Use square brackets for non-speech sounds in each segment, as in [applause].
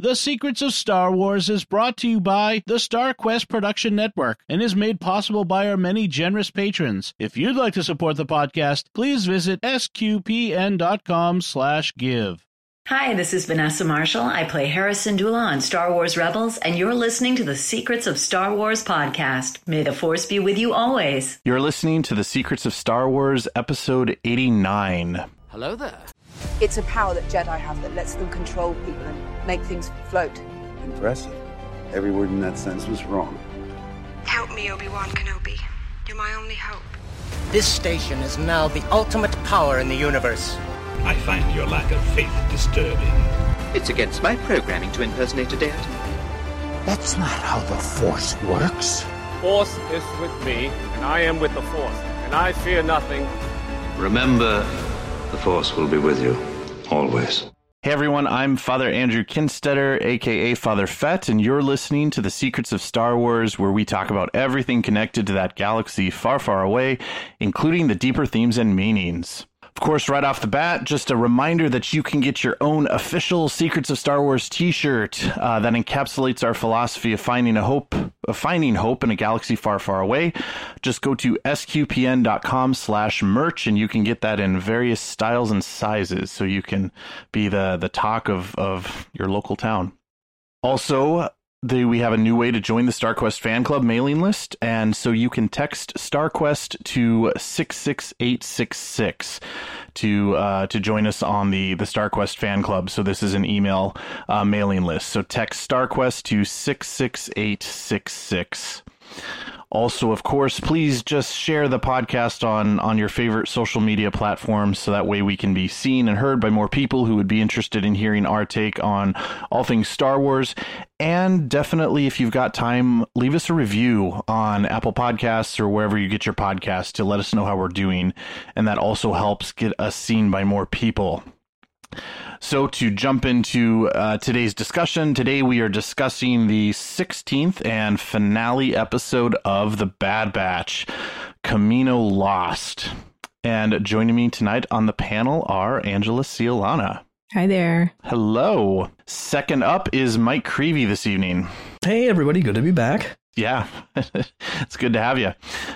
The Secrets of Star Wars is brought to you by the StarQuest Production Network and is made possible by our many generous patrons. If you'd like to support the podcast, please visit sqpn.com slash give. Hi, this is Vanessa Marshall. I play Hera Syndulla on Star Wars Rebels, and you're listening to the Secrets of Star Wars podcast. May the Force be with you always. You're listening to the Secrets of Star Wars, episode 89. Hello there. It's a power that Jedi have that lets them control people and make things float. Impressive. Every word in that sentence was wrong. Help me, Obi-Wan Kenobi. You're my only hope. This station is now the ultimate power in the universe. I find your lack of faith disturbing. It's against my programming to impersonate a deity. That's not how the Force works. Force is with me, and I am with the Force, and I fear nothing. Remember, the Force will be with you, always. Hey everyone, I'm Father Andrew Kinstetter, aka Father Fett, and you're listening to the Secrets of Star Wars, where we talk about everything connected to that galaxy far, far away, including the deeper themes and meanings. Of course, right off the bat, just a reminder that you can get your own official Secrets of Star Wars T-shirt uh, that encapsulates our philosophy of finding a hope, of finding hope in a galaxy far, far away. Just go to sqpn.com/merch, and you can get that in various styles and sizes, so you can be the the talk of of your local town. Also, the, we have a new way to join the StarQuest fan club mailing list, and so you can text StarQuest to six six eight six six to uh, to join us on the the StarQuest fan club. So this is an email uh, mailing list. So text StarQuest to six six eight six six. Also, of course, please just share the podcast on on your favorite social media platforms so that way we can be seen and heard by more people who would be interested in hearing our take on all things Star Wars. And definitely, if you've got time, leave us a review on Apple Podcasts or wherever you get your podcasts to let us know how we're doing. And that also helps get us seen by more people. So, to jump into uh, today's discussion, today we are discussing the 16th and finale episode of The Bad Batch, Kamino Lost. And joining me tonight on the panel are Angela Ciolana. Hi there. Hello. Second up is Mike Creevy this evening. Hey, everybody. Good to be back. Yeah, [laughs] it's good to have you.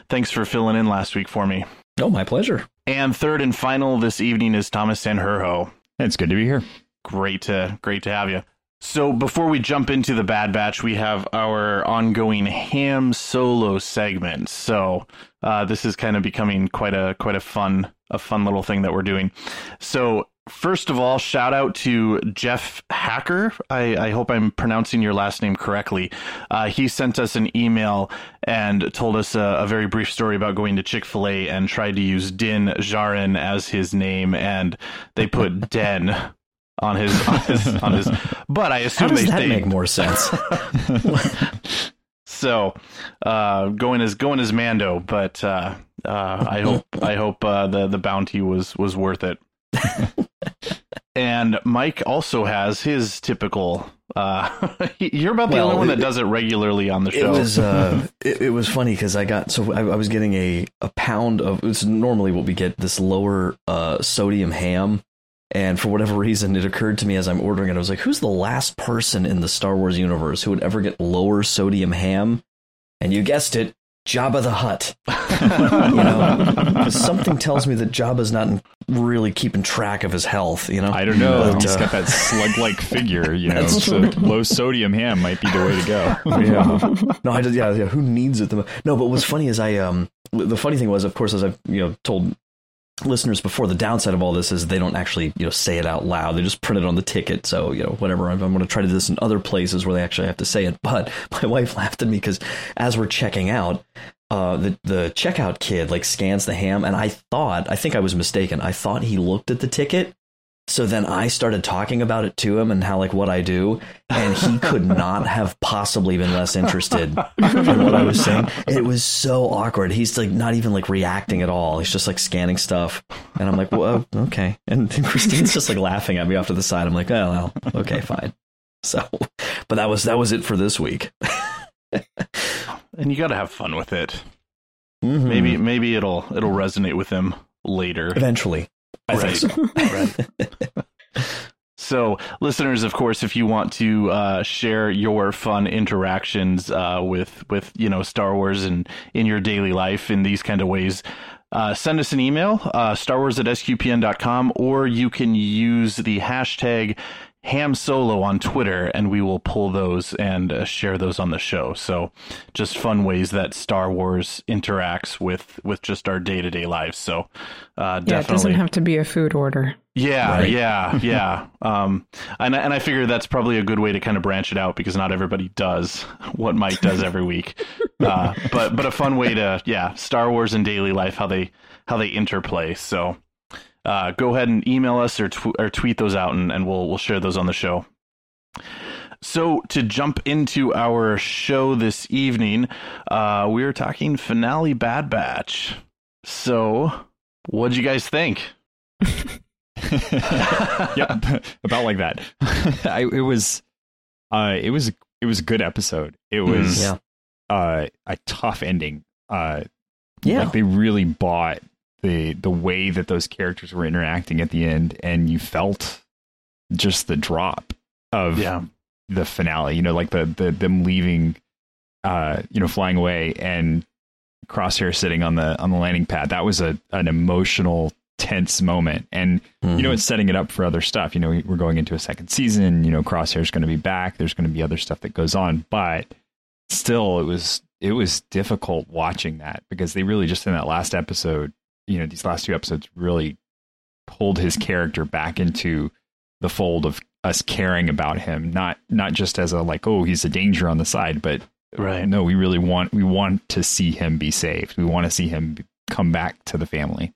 Thanks for filling in last week for me. Oh, my pleasure. And third and final this evening is Thomas Sanherho. It's good to be here. Great to great to have you. So before we jump into the Bad Batch, we have our ongoing ham solo segment. So uh, this is kind of becoming quite a quite a fun a fun little thing that we're doing. So first of all, shout out to Jeff Hacker. I, I hope I'm pronouncing your last name correctly. Uh, he sent us an email and told us a, a very brief story about going to Chick Fil A and tried to use Din Djarin as his name, and they put [laughs] Den on his on his, on his but I assume How does they that make more sense? [laughs] so uh, going as going as Mando, but uh, uh, I hope I hope uh, the the bounty was was worth it. [laughs] and Mike also has his typical. Uh, [laughs] you're about the Well, only one it- that does it regularly on the It show. was uh, [laughs] it, it was funny because I got so I, I was getting a a pound of it's normally what we get this lower uh, sodium ham, and for whatever reason it occurred to me as I'm ordering it I was like, who's the last person in the Star Wars universe who would ever get lower sodium ham? And you guessed it, Jabba the Hutt. [laughs] you know, something tells me that Jabba's not really keeping track of his health. You know, I don't know. But, He's uh, got that slug-like [laughs] figure, you know. So low sodium ham might be the way to go. [laughs] yeah. No, I just yeah, yeah. Who needs it the most? No, but what's funny is I um the funny thing was, of course, as I've you know told listeners before, the downside of all this is they don't actually you know say it out loud. They just print it on the ticket. So you know whatever. I'm, I'm going to try to do this in other places where they actually have to say it. But [laughs] my wife laughed at me because as we're checking out. Uh, the the checkout kid like scans the ham, and I thought I think I was mistaken. I thought he looked at the ticket, so then I started talking about it to him and how like what I do, and he could not have possibly been less interested in what I was saying. It was so awkward. He's like not even like reacting at all. He's just like scanning stuff, and I'm like, well, okay. And [laughs] Christine's just like laughing at me off to the side. I'm like, oh well, okay, fine. So, but that was that was it for this week. and you got to have fun with it. Mhm. Maybe maybe it'll it'll resonate with him later. eventually, I Right. think [laughs] so. right. So, listeners, of course, if you want to uh, share your fun interactions uh, with with you know Star Wars and in your daily life in these kind of ways, uh, send us an email, uh, starwars at sqpn.com, or you can use the hashtag ham solo on Twitter, and we will pull those and uh, share those on the show. So, just fun ways that Star Wars interacts with with just our day to day lives. So, uh, definitely. Yeah, it doesn't have to be a food order. Yeah, Right. yeah, [laughs] yeah. Um, and I- and I figure that's probably a good way to kind of branch it out because not everybody does [laughs] what Mike does every week. Uh, but but a fun way to yeah, Star Wars and daily life how they how they interplay. So uh, go ahead and email us or tw- or tweet those out and, and we'll we'll share those on the show. So to jump into our show this evening, uh, we are talking finale Bad Batch. So what'd you guys think? [laughs] yep, about like that. [laughs] I, it was, uh, it was, it was a good episode. It was, Yeah. uh, a tough ending. Uh, Yeah. like they really bought the the way that those characters were interacting at the end, and you felt just the drop of Yeah. the finale. You know, like the the them leaving, uh, you know, flying away and Crosshair sitting on the on the landing pad. That was a an emotional, tense moment, and you know, it's setting it up for other stuff. You know, we're going into a second season. You know, Crosshair's going to be back. There's going to be other stuff that goes on, but still, it was it was difficult watching that because they really just in that last episode, you know, these last two episodes really pulled his character back into the fold of us caring about him, not not just as a like, oh, he's a danger on the side, but right. No, we really want we want to see him be saved. We want to see him come back to the family.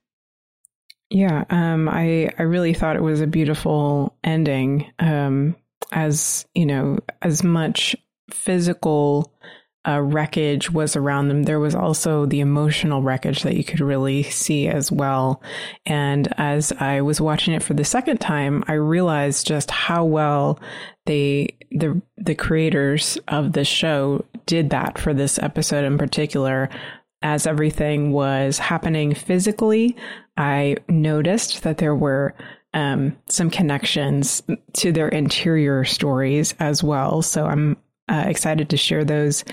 Yeah, um, I I really thought it was a beautiful ending. Um, as you know, as much physical uh, wreckage was around them, there was also the emotional wreckage that you could really see as well. And as I was watching it for the second time, I realized just how well they the the creators of the show did that for this episode in particular as everything was happening physically, I noticed that there were um, some connections to their interior stories as well. So I'm uh, excited to share those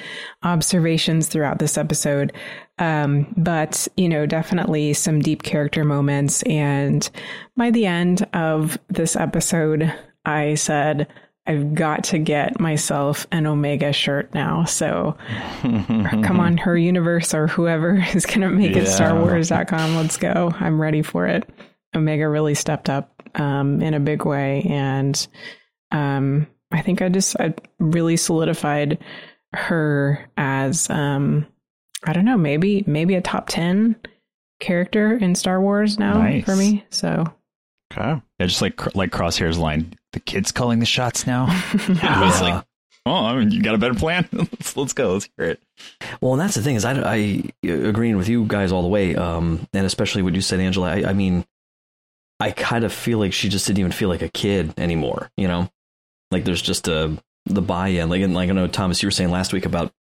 observations throughout this episode. Um, but, you know, definitely some deep character moments. And by the end of this episode, I said, I've got to get myself an Omega shirt now. So [laughs] come on, her universe or whoever [laughs] is going to make it Yeah. StarWars.com. Let's go. I'm ready for it. Omega really stepped up um, in a big way. And um, I think I just I really solidified her as, um, I don't know, maybe, maybe a top 10 character in Star Wars now Nice. for me. So Okay. Yeah, just like like Crosshair's line, the kid's calling the shots now. Yeah. [laughs] It was like, [laughs] oh, I mean, you got a better plan? [laughs] let's let's go. Let's hear it. Well, and that's the thing is, I, I agreeing with you guys all the way, um, and especially what you said, Angela. I, I mean, I kind of feel like she just didn't even feel like a kid anymore. You know, like there's just a the buy-in. Like, and like I know Thomas, you were saying last week about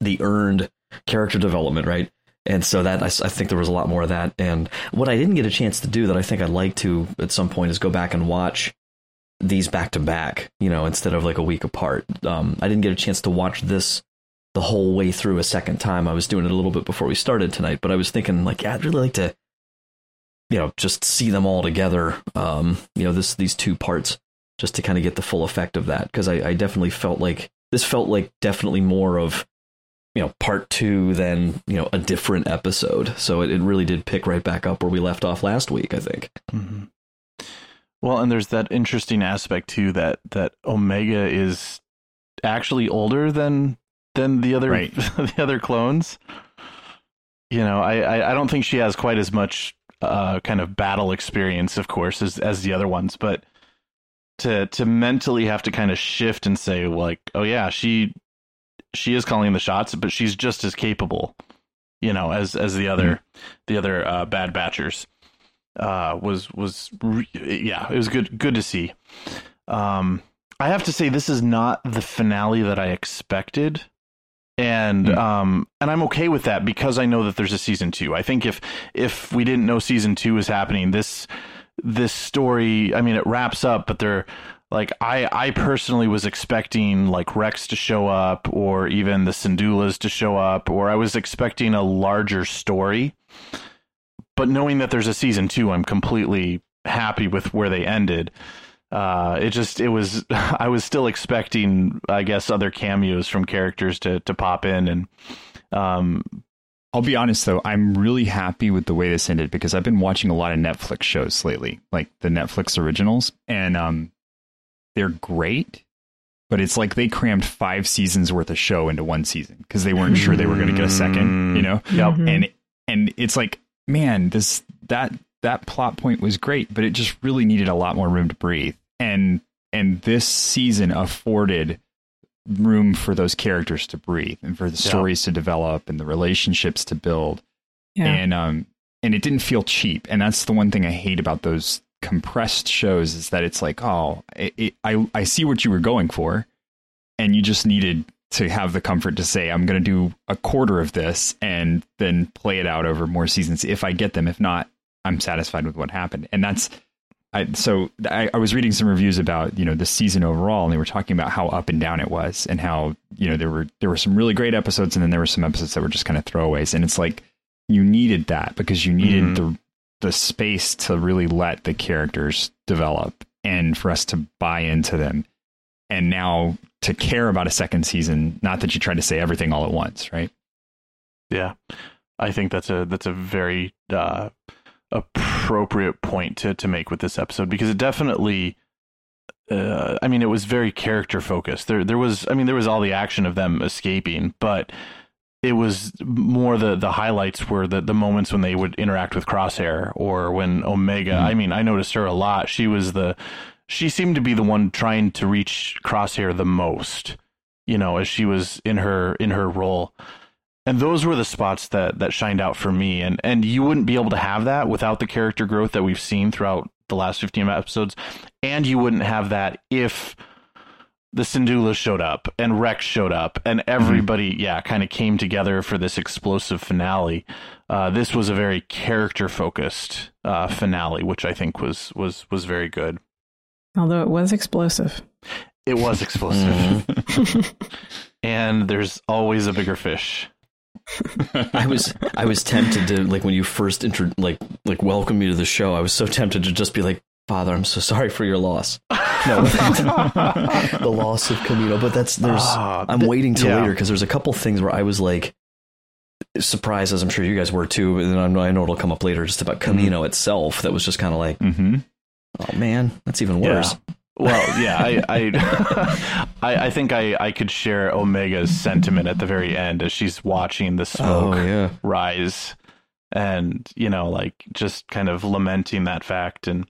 the earned character development, right? And so that I, I, think there was a lot more of that. And what I didn't get a chance to do that I think I'd like to at some point is go back and watch these back to back, you know, instead of like a week apart. Um, I didn't get a chance to watch this the whole way through a second time. I was doing it a little bit before we started tonight, but I was thinking like, yeah, I'd really like to, you know, just see them all together. Um, you know, this these two parts just to kind of get the full effect of that because I, I definitely felt like this felt like definitely more of you know part two than you know a different episode. So it, it really did pick right back up where we left off last week. I think. Mhm. Well, and there's that interesting aspect too that that Omega is actually older than than the other Right. [laughs] the other clones. You know, I, I I don't think she has quite as much uh kind of battle experience, of course, as as the other ones, but to to mentally have to kind of shift and say like, oh yeah, she she is calling the shots, but she's just as capable, you know, as as the other the other uh, bad batchers uh, was was re- yeah, it was good good to see. Um, I have to say this is not the finale that I expected, and um, and I'm okay with that because I know that there's a season two. I think if if we didn't know season two was happening, this this story. I mean, it wraps up, but they're like I I personally was expecting like Rex to show up, or even the Syndullas to show up, or I was expecting a larger story. But knowing that there's a season two, I'm completely happy with where they ended. Uh, it just it was [laughs] I was still expecting I guess other cameos from characters to to pop in and um I'll be honest though, I'm really happy with the way this ended because I've been watching a lot of Netflix shows lately, like the Netflix originals, and um, they're great. But it's like they crammed five seasons worth of show into one season because they weren't sure they were going to get a second, you know. Yep. And and it's like, man, this that that plot point was great, but it just really needed a lot more room to breathe. And and this season afforded room for those characters to breathe and for the Yeah. stories to develop and the relationships to build. Yeah. And um and it didn't feel cheap. And that's the one thing I hate about those compressed shows is that it's like, oh, it, it, I I see what you were going for, and you just needed to have the comfort to say, I'm going to do a quarter of this and then play it out over more seasons if I get them. If not, I'm satisfied with what happened. And that's I, so I, I was reading some reviews about you know the season overall, and they were talking about how up and down it was, and how you know there were there were some really great episodes, and then there were some episodes that were just kind of throwaways. And it's like you needed that because you needed Mhm. the the space to really let the characters develop and for us to buy into them, and now to care about a second season. Not that you tried to say everything all at once, right? Yeah, I think that's a that's a very uh, appropriate point to to make with this episode because it definitely. Uh, I mean, it was very character focused. There, there was. I mean, there was all the action of them escaping, but it was more the the highlights were the the moments when they would interact with Crosshair or when Omega. I mean, I noticed her a lot. She was the she seemed to be the one trying to reach Crosshair the most. You know, as she was in her in her role and those were the spots that that shined out for me. And and you wouldn't be able to have that without the character growth that we've seen throughout the last 15 episodes. And you wouldn't have that if the Syndulla showed up and Rex showed up and everybody yeah kind of came together for this explosive finale. Uh, this was a very character focused uh, finale which I think was was was very good. Although it was explosive. it was explosive. [laughs] And there's always a bigger fish [laughs] I was I was tempted to like when you first intro like like welcome me to the show. I was so tempted to just be like, Father, I'm so sorry for your loss. No, [laughs] the loss of Kamino. But that's there's Ah, I'm waiting till yeah. later because there's a couple things where I was like surprised, as I'm sure you guys were too. And then I know, I know it'll come up later, just about Kamino itself. That was just kind of like, Mm-hmm. oh man, that's even worse. Well, yeah, I I, [laughs] I I think I I could share Omega's sentiment at the very end as she's watching the smoke Oh yeah. rise, and you know, like just kind of lamenting that fact, and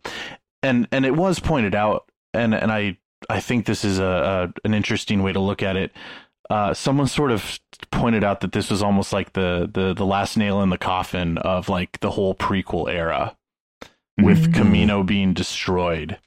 and and it was pointed out, and and I I think this is a, a an interesting way to look at it. Uh, someone sort of pointed out that this was almost like the the the last nail in the coffin of like the whole prequel era, with Mhm. Camino being destroyed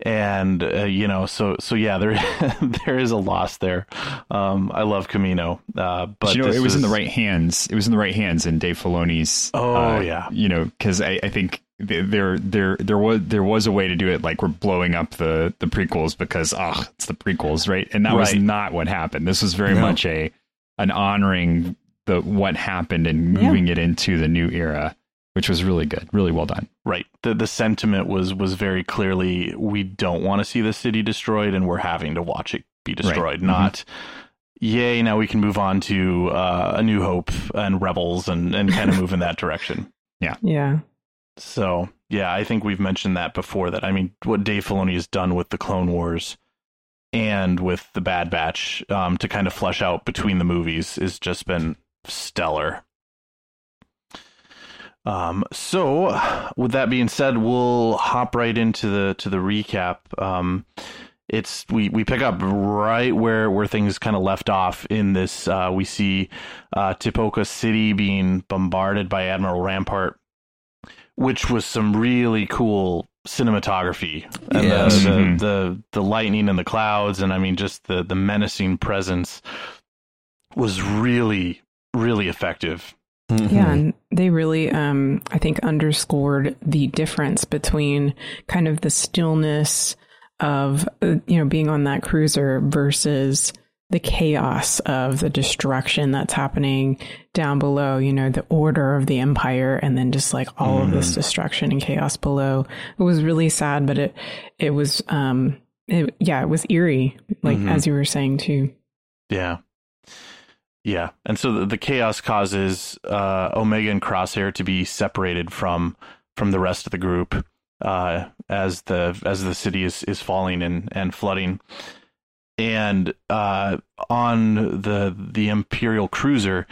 and uh, you know so so yeah there [laughs] there is a loss there um i love Kamino uh but But you know, this it was in the right hands. It was in the right hands in Dave Filoni's. Oh, uh, yeah. you know, because I, I think there there there was there was a way to do it. Like we're blowing up the the prequels because ah, it's the prequels, right? And that was not what happened. This was very No. much a an honoring the what happened and moving it into the new era, which was really good, really well done. right the the sentiment was was very clearly we don't want to see the city destroyed and we're having to watch it be destroyed Mhm. not yay now we can move on to uh, a new hope and rebels and and kind of move in that direction [laughs] Yeah, Yeah. So yeah, I think we've mentioned that before. That I mean, what Dave Filoni has done with the Clone Wars and with the Bad Batch um, to kind of flesh out between the movies has just been stellar. Um, so with that being said, we'll hop right into the to the recap. Um, it's we we pick up right where where things kind of left off in this. Uh, we see uh, Tipoca City being bombarded by Admiral Rampart which was some really cool cinematography and Yes. the, the the the lightning and the clouds and I mean just the the menacing presence was really really effective Mm-hmm. Yeah, and they really, um, I think, underscored the difference between kind of the stillness of, uh, you know, being on that cruiser versus the chaos of the destruction that's happening down below, you know, the order of the empire and then just like all mm-hmm. of this mm-hmm. destruction and chaos below. It was really sad, but it, it was, um, it, yeah, it was eerie, like mm-hmm. as you were saying too. Yeah. Yeah. And so the, the chaos causes, uh, Omega and Crosshair to be separated from, from the rest of the group, uh, as the, as the city is, is falling and, and flooding and uh, on the the Imperial cruiser,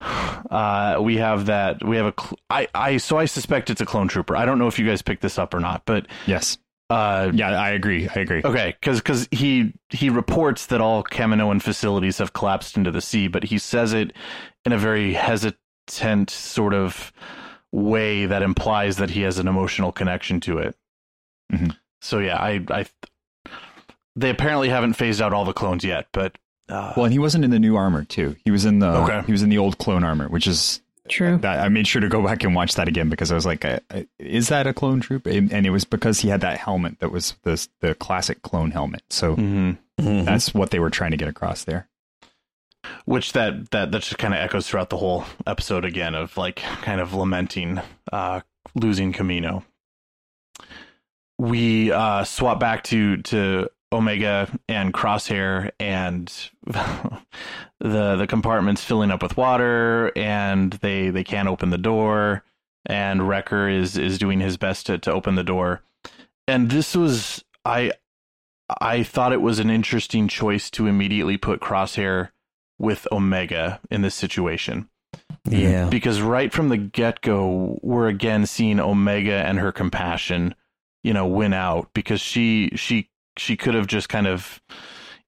uh, we have that we have a cl- I I so I suspect it's a clone trooper. I don't know if you guys picked this up or not, but yes. Uh, yeah, I agree. I agree. Okay, because because he he reports that all Kaminoan facilities have collapsed into the sea, but he says it in a very hesitant sort of way that implies that he has an emotional connection to it. Mm-hmm. So yeah, I I they apparently haven't phased out all the clones yet, but uh, well, and he wasn't in the new armor too. He was in the okay. he was in the old clone armor, which is true. That, I made sure to go back and watch that again because I was like, I, I, "Is that a clone troop?" And, and, it was because he had that helmet that was the the classic clone helmet. So mm-hmm. Mm-hmm. that's what they were trying to get across there. Which that that that just kind of echoes throughout the whole episode again of like kind of lamenting uh, losing Kamino. We uh, swap back to to Omega and Crosshair and [laughs] the the compartments filling up with water and they they can't open the door and Wrecker is is doing his best to, to open the door. And this was I I thought it was an interesting choice to immediately put Crosshair with Omega in this situation. Yeah. Because right from the get go, we're again seeing Omega and her compassion, you know, win out because she she she could have just kind of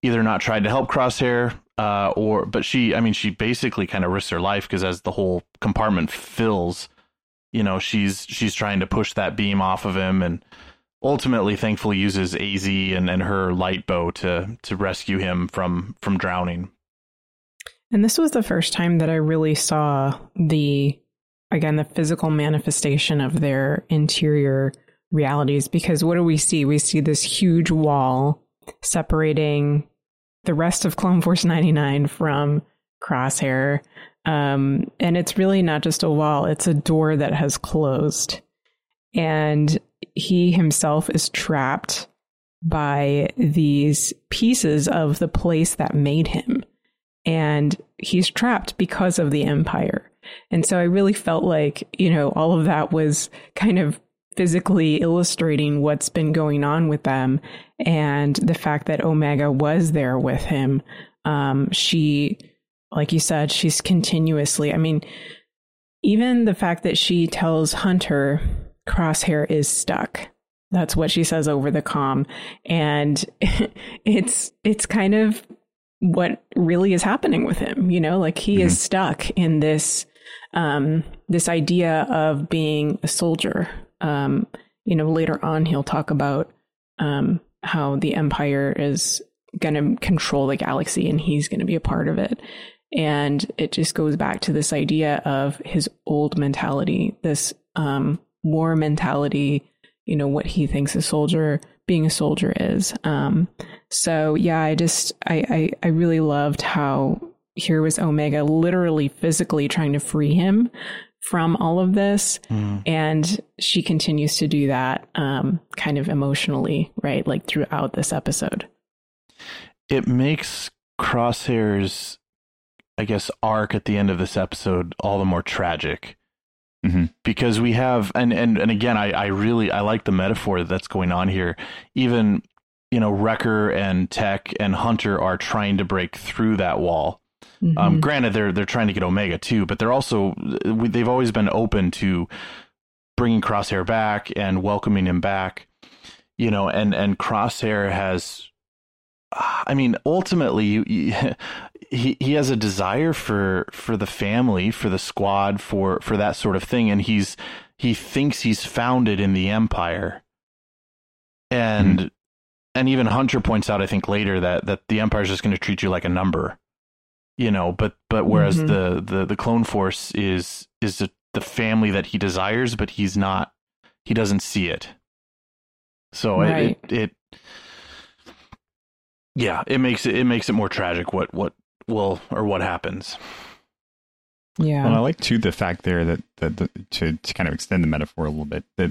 either not tried to help Crosshair, uh, or but she, I mean, she basically kind of risks her life because as the whole compartment fills, you know, she's she's trying to push that beam off of him, and ultimately, thankfully, uses Az and, and her light bow to to rescue him from from drowning. And this was the first time that I really saw the again the physical manifestation of their interior realities because what do we see? We see this huge wall separating the rest of Clone Force 99 from Crosshair. Um, and it's really not just a wall, it's a door that has closed. And he himself is trapped by these pieces of the place that made him. And he's trapped because of the Empire. And so I really felt like, you know, all of that was kind of physically illustrating what's been going on with them and the fact that Omega was there with him. Um, she, like you said, she's continuously, I mean, even the fact that she tells Hunter Crosshair is stuck. That's what she says over the com. And [laughs] it's, it's kind of what really is happening with him, you know, like he mm-hmm. is stuck in this, um, this idea of being a soldier um, you know, later on he'll talk about um, how the Empire is going to control the galaxy and he's going to be a part of it. And it just goes back to this idea of his old mentality, this um, war mentality, you know, what he thinks a soldier, being a soldier is. Um, so yeah, I just, I, I, I really loved how here was Omega literally physically trying to free him from all of this. Mm. And she continues to do that um, kind of emotionally, right? Like throughout this episode. It makes Crosshair's, I guess, arc at the end of this episode all the more tragic. Mm-hmm. Because we have, and, and, and again, I, I really, I like the metaphor that's going on here. Even, you know, Wrecker and Tech and Hunter are trying to break through that wall mm-hmm. Um, granted, they're they're trying to get Omega too, but they're also they've always been open to bringing Crosshair back and welcoming him back. You know, and and Crosshair has, I mean, ultimately, [laughs] he he has a desire for for the family, for the squad, for for that sort of thing, and he's he thinks he's founded in the Empire, and. Mm-hmm. And even Hunter points out, I think later that that the Empire is just going to treat you like a number you know. But but whereas Mhm. the the the clone force is is the, the family that he desires, but he's not. He doesn't see it. So Right. it, it it yeah, it makes it it makes it more tragic what what will or what happens. Yeah. Well, I like too the fact there that, that the, to to kind of extend the metaphor a little bit that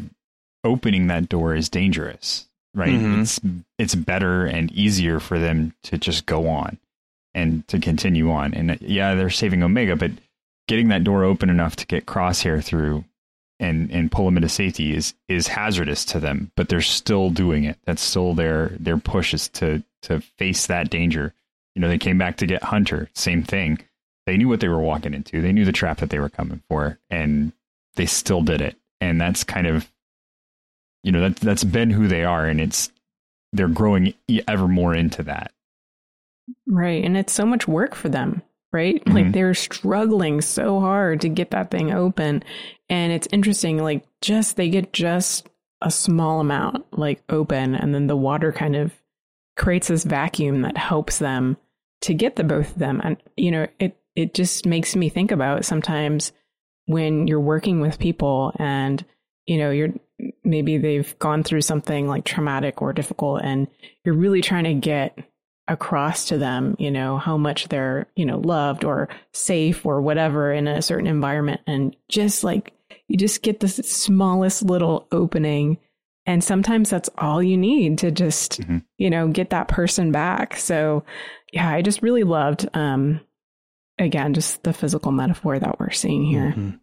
opening that door is dangerous, right? Mhm. It's it's better and easier for them to just go on and to continue on. And uh, yeah, they're saving Omega, but getting that door open enough to get Crosshair through and and pull him into safety is is hazardous to them, but they're still doing it. That's still their their push is to to face that danger. You know, they came back to get Hunter, same thing. They knew what they were walking into. They knew the trap that they were coming for, and they still did it. And that's kind of, you know, that that's been who they are, and it's they're growing ever more into that. Right. And it's so much work for them, right? Like Mhm. they're struggling so hard to get that thing open. And it's interesting, like just they get just a small amount like open and then the water kind of creates this vacuum that helps them to get the both of them. And you know, it it just makes me think about sometimes when you're working with people and you know, you're maybe they've gone through something like traumatic or difficult and you're really trying to get across to them, you know, how much they're, you know, loved or safe or whatever in a certain environment. And just like, you just get the smallest little opening. And sometimes that's all you need to just, you know, get that person back. So, yeah, I just really loved, um, again, just the physical metaphor that we're seeing here. Mhm.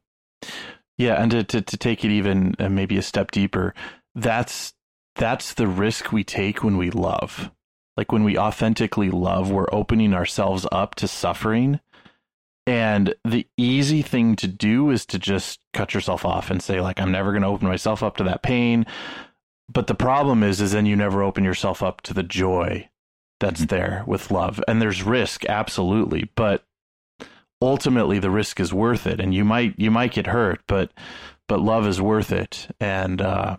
Yeah, and to, to to take it even uh, maybe a step deeper, that's that's the risk we take when we love. Like when we authentically love, we're opening ourselves up to suffering. And the easy thing to do is to just cut yourself off and say like I'm never going to open myself up to that pain. But the problem is is then you never open yourself up to the joy that's there with love. And there's risk absolutely, but ultimately the risk is worth it and you might you might get hurt but but love is worth it and uh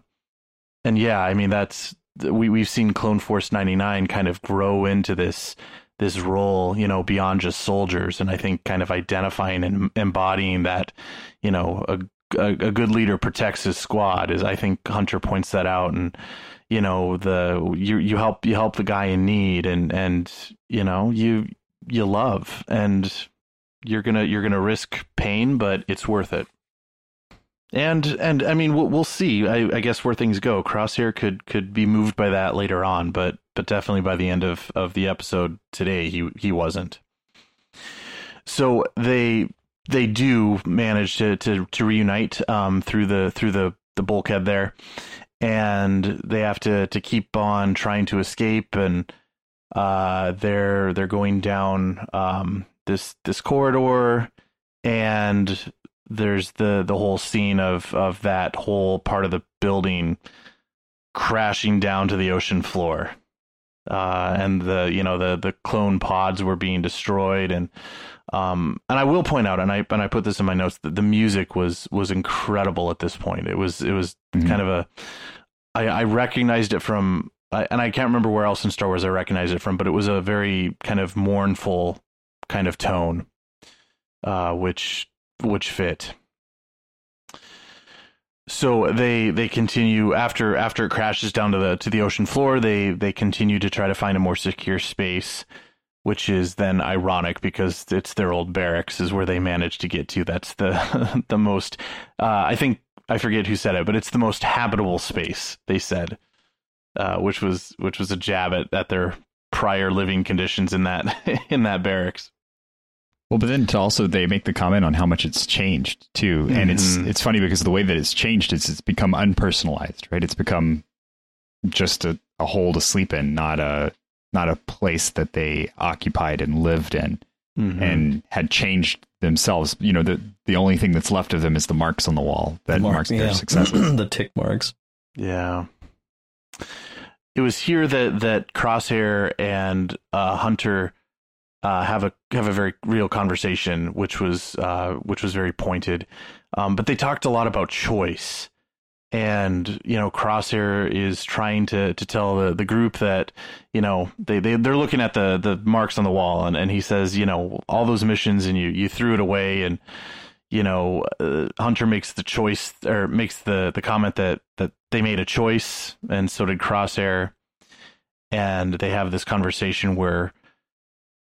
and yeah i mean that's we we've seen clone force 99 kind of grow into this this role you know beyond just soldiers and i think kind of identifying and embodying that you know a a, a good leader protects his squad is i think hunter points that out and you know the you you help you help the guy in need and and you know you you love and you're gonna you're gonna risk pain, but it's worth it. And and I mean we'll we'll see. I, I guess where things go. Crosshair could could be moved by that later on, but but definitely by the end of of the episode today, he he wasn't. So they they do manage to to to reunite um through the through the the bulkhead there, and they have to to keep on trying to escape and uh they're they're going down um this this corridor and there's the the whole scene of of that whole part of the building crashing down to the ocean floor. Uh and the you know the the clone pods were being destroyed. And um and I will point out and I and I put this in my notes that the music was was incredible at this point. It was it was kind of a I I recognized it from I, and I can't remember where else in Star Wars I recognized it from but it was a very kind of mournful kind of tone, uh, which which fit. So they they continue after after it crashes down to the to the ocean floor. They they continue to try to find a more secure space, which is then ironic because it's their old barracks is where they managed to get to. That's the [laughs] the most. Uh, I think I forget who said it, but it's the most habitable space. They said, uh, which was which was a jab at, at their prior living conditions in that [laughs] in that barracks. Well, but then to also they make the comment on how much it's changed too, and it's Mhm. it's funny because the way that it's changed is it's become unpersonalized, right? It's become just a, a hole to sleep in, not a not a place that they occupied and lived in, Mhm. and had changed themselves. You know, the the only thing that's left of them is the marks on the wall that Mark- marks their yeah. successes. [clears throat] the tick marks. Yeah. It was here that that Crosshair and uh, Hunter uh, have a have a very real conversation, which was uh, which was very pointed. Um, but they talked a lot about choice, and you know crosshair is trying to to tell the the group that you know they, they they're looking at the the marks on the wall. And and he says you know all those missions and you you threw it away. And you know uh, hunter makes the choice or makes the the comment that that they made a choice. And so did crosshair. And they have this conversation where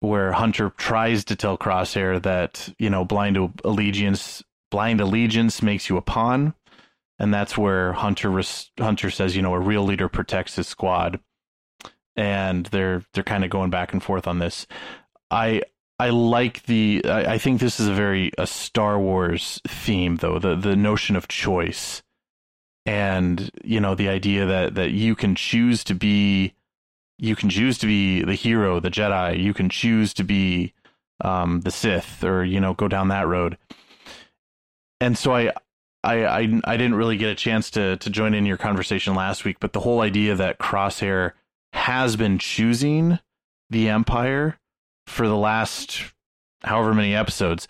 where hunter tries to tell crosshair that you know blind allegiance blind allegiance makes you a pawn. And that's where Hunter Hunter says, you know, a real leader protects his squad, and they're they're kind of going back and forth on this. I I like the I, I think this is a very a Star Wars theme though the the notion of choice, and you know the idea that that you can choose to be you can choose to be the hero, the Jedi. You can choose to be um, the Sith, or you know, go down that road. And so I, I, I I didn't really get a chance to to join in your conversation last week, but the whole idea that Crosshair has been choosing the Empire for the last however many episodes,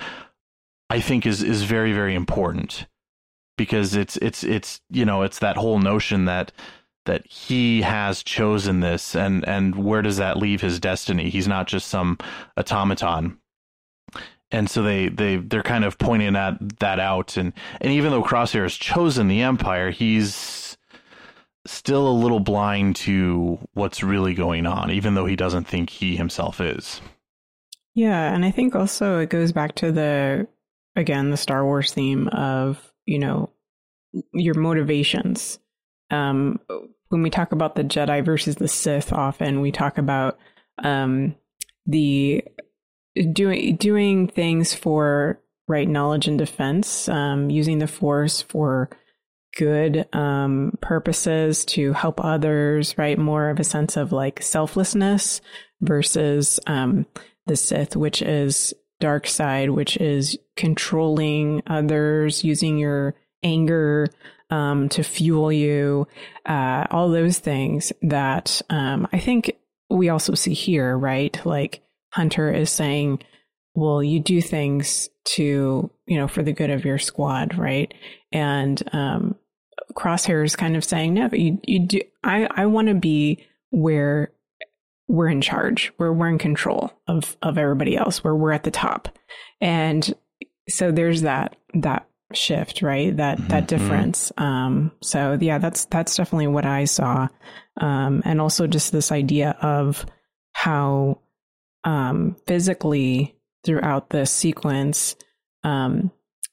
I think is is very very important because it's it's it's you know it's that whole notion that that he has chosen this and and where does that leave his destiny? He's not just some automaton. And so they they they're kind of pointing at that out and and even though crosshair has chosen the empire he's still a little blind to what's really going on even though he doesn't think he himself is. Yeah and i think also it goes back to the again the star wars theme of you know your motivations um when we talk about the jedi versus the sith often we talk about um the doing doing things for right knowledge and defense, um, using the force for good um, purposes to help others, right? More of a sense of like selflessness versus um, the Sith, which is dark side, which is controlling others, using your anger um, to fuel you, uh, all those things that um, I think we also see here, right? Like Hunter is saying, well, you do things to, you know, for the good of your squad, right? And um, Crosshair is kind of saying, no, you, you do, I, I want to be where we're in charge, where we're in control of, of everybody else, where we're at the top. And so there's that, that shift, right? That, mm-hmm. that mm-hmm. difference. Um, so yeah, that's, that's definitely what I saw. Um, and also just this idea of how, um, physically throughout the sequence, um,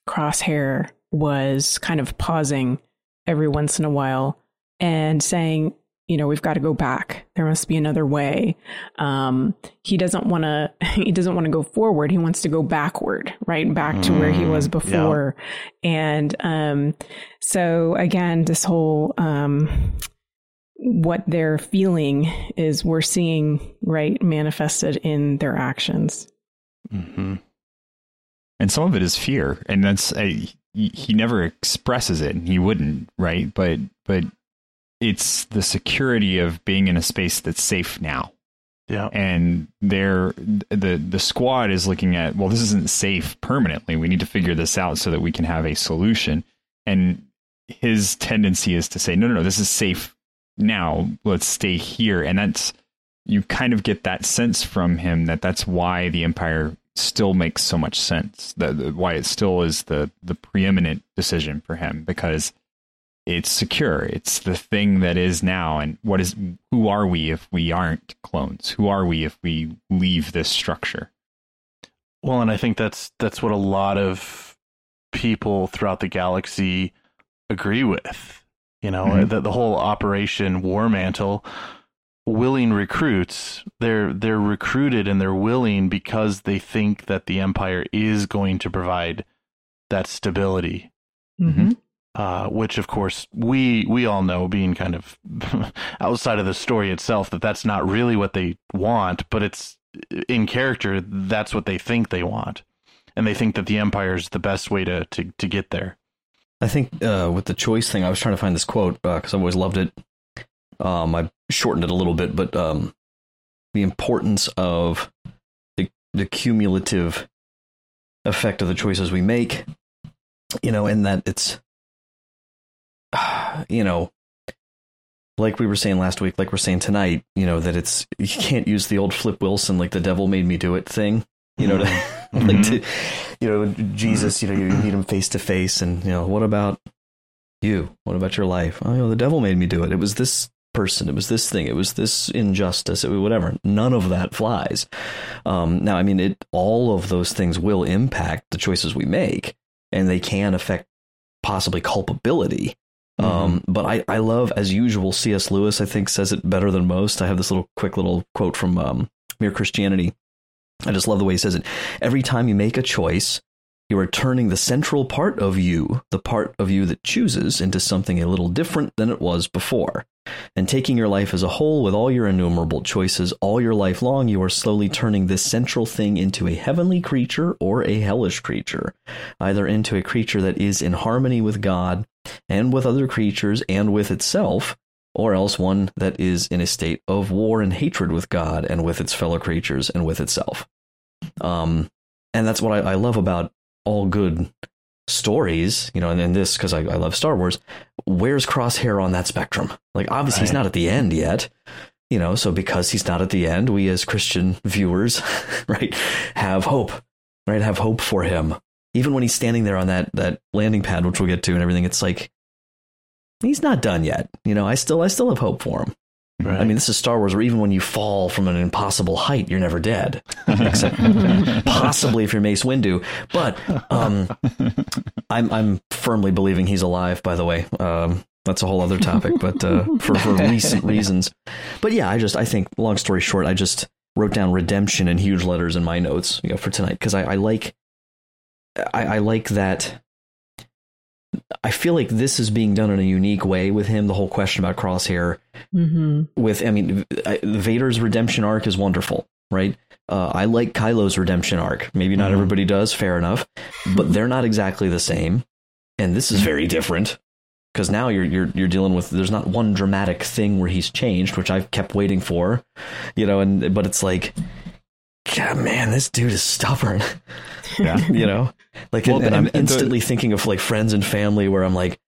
Crosshair was kind of pausing every once in a while and saying, you know, we've got to go back. There must be another way. Um, he doesn't want to. [laughs] He doesn't want to go forward. He wants to go backward, right back to where he was mm, before. Yeah. And um, so again, this whole um, what they're feeling is we're seeing right manifested in their actions. Mm-hmm. And some of it is fear, and that's a, he never expresses it. and He wouldn't, right? But but it's the security of being in a space that's safe now. Yeah. And they're the the squad is looking at, well, this isn't safe permanently. We need to figure this out so that we can have a solution. And his tendency is to say, no, no, no, this is safe now let's stay here and that's you kind of get that sense from him that that's why the empire still makes so much sense that why it still is the the preeminent decision for him because it's secure it's the thing that is now and what is who are we if we aren't clones who are we if we leave this structure well and i think that's that's what a lot of people throughout the galaxy agree with you know, mm-hmm. the, the whole Operation War Mantle, willing recruits, they're they're recruited and they're willing because they think that the Empire is going to provide that stability. Mm-hmm. Uh, which, of course, we we all know, being kind of [laughs] outside of the story itself, that that's not really what they want, but it's in character. That's what they think they want, and they think that the Empire is the best way to to to get there. I think uh, with the choice thing, I was trying to find this quote because uh, I've always loved it. Um, I shortened it a little bit, but um, the importance of the the cumulative effect of the choices we make, you know, and that it's [sighs] you know, like we were saying last week, like we're saying tonight, you know, that it's you can't use the old Flip Wilson like the devil made me do it thing. You know, Mm-hmm. [laughs] like to, you know, Jesus, you know, you meet him face to face, and you know, what about you? What about your life? Oh, you know, the devil made me do it. It was this person. It was this thing. It was this injustice. It was whatever. None of that flies. Um, now, I mean, it all of those things will impact the choices we make, and they can affect possibly culpability. Um, but I, I love, as usual, C.S. Lewis, I think, says it better than most. I have this little quick little quote from um, Mere Christianity. I just love the way he says it. Every time you make a choice, you are turning the central part of you, the part of you that chooses, into something a little different than it was before. And taking your life as a whole with all your innumerable choices all your life long, you are slowly turning this central thing into a heavenly creature or a hellish creature, either into a creature that is in harmony with God and with other creatures and with itself, or else one that is in a state of war and hatred with God and with its fellow creatures and with itself. Um, and that's what I, I love about all good stories, you know, and, and this because I, I love Star Wars. Where's Crosshair on that spectrum? Like, obviously, he's not at the end yet, you know. So because he's not at the end, we as Christian viewers, [laughs] right, have hope, right, have hope for him. Even when he's standing there on that that landing pad, which we'll get to, and everything, it's like he's not done yet. You know, I still I still have hope for him. Right. I mean, this is Star Wars, where even when you fall from an impossible height, you're never dead, except [laughs] possibly if you're Mace Windu. But um, I'm I'm firmly believing he's alive. By the way, um, that's a whole other topic, but uh, for for [laughs] recent reasons. But yeah, I just I think long story short, I just wrote down redemption in huge letters in my notes, you know, for tonight because I, I like I, I like that. I feel like this is being done in a unique way with him. The whole question about Crosshair Mm-hmm. with I mean Vader's redemption arc is wonderful, right? Uh, I like Kylo's redemption arc. Maybe not Mhm. everybody does, fair enough, but they're not exactly the same, and this is very different because now you're you're you're dealing with there's not one dramatic thing where he's changed, which I've kept waiting for, you know, and but it's like, God, man, this dude is stubborn. [laughs] Yeah. [laughs] you know, like, Well, and, and I'm instantly thinking of like friends and family where I'm like,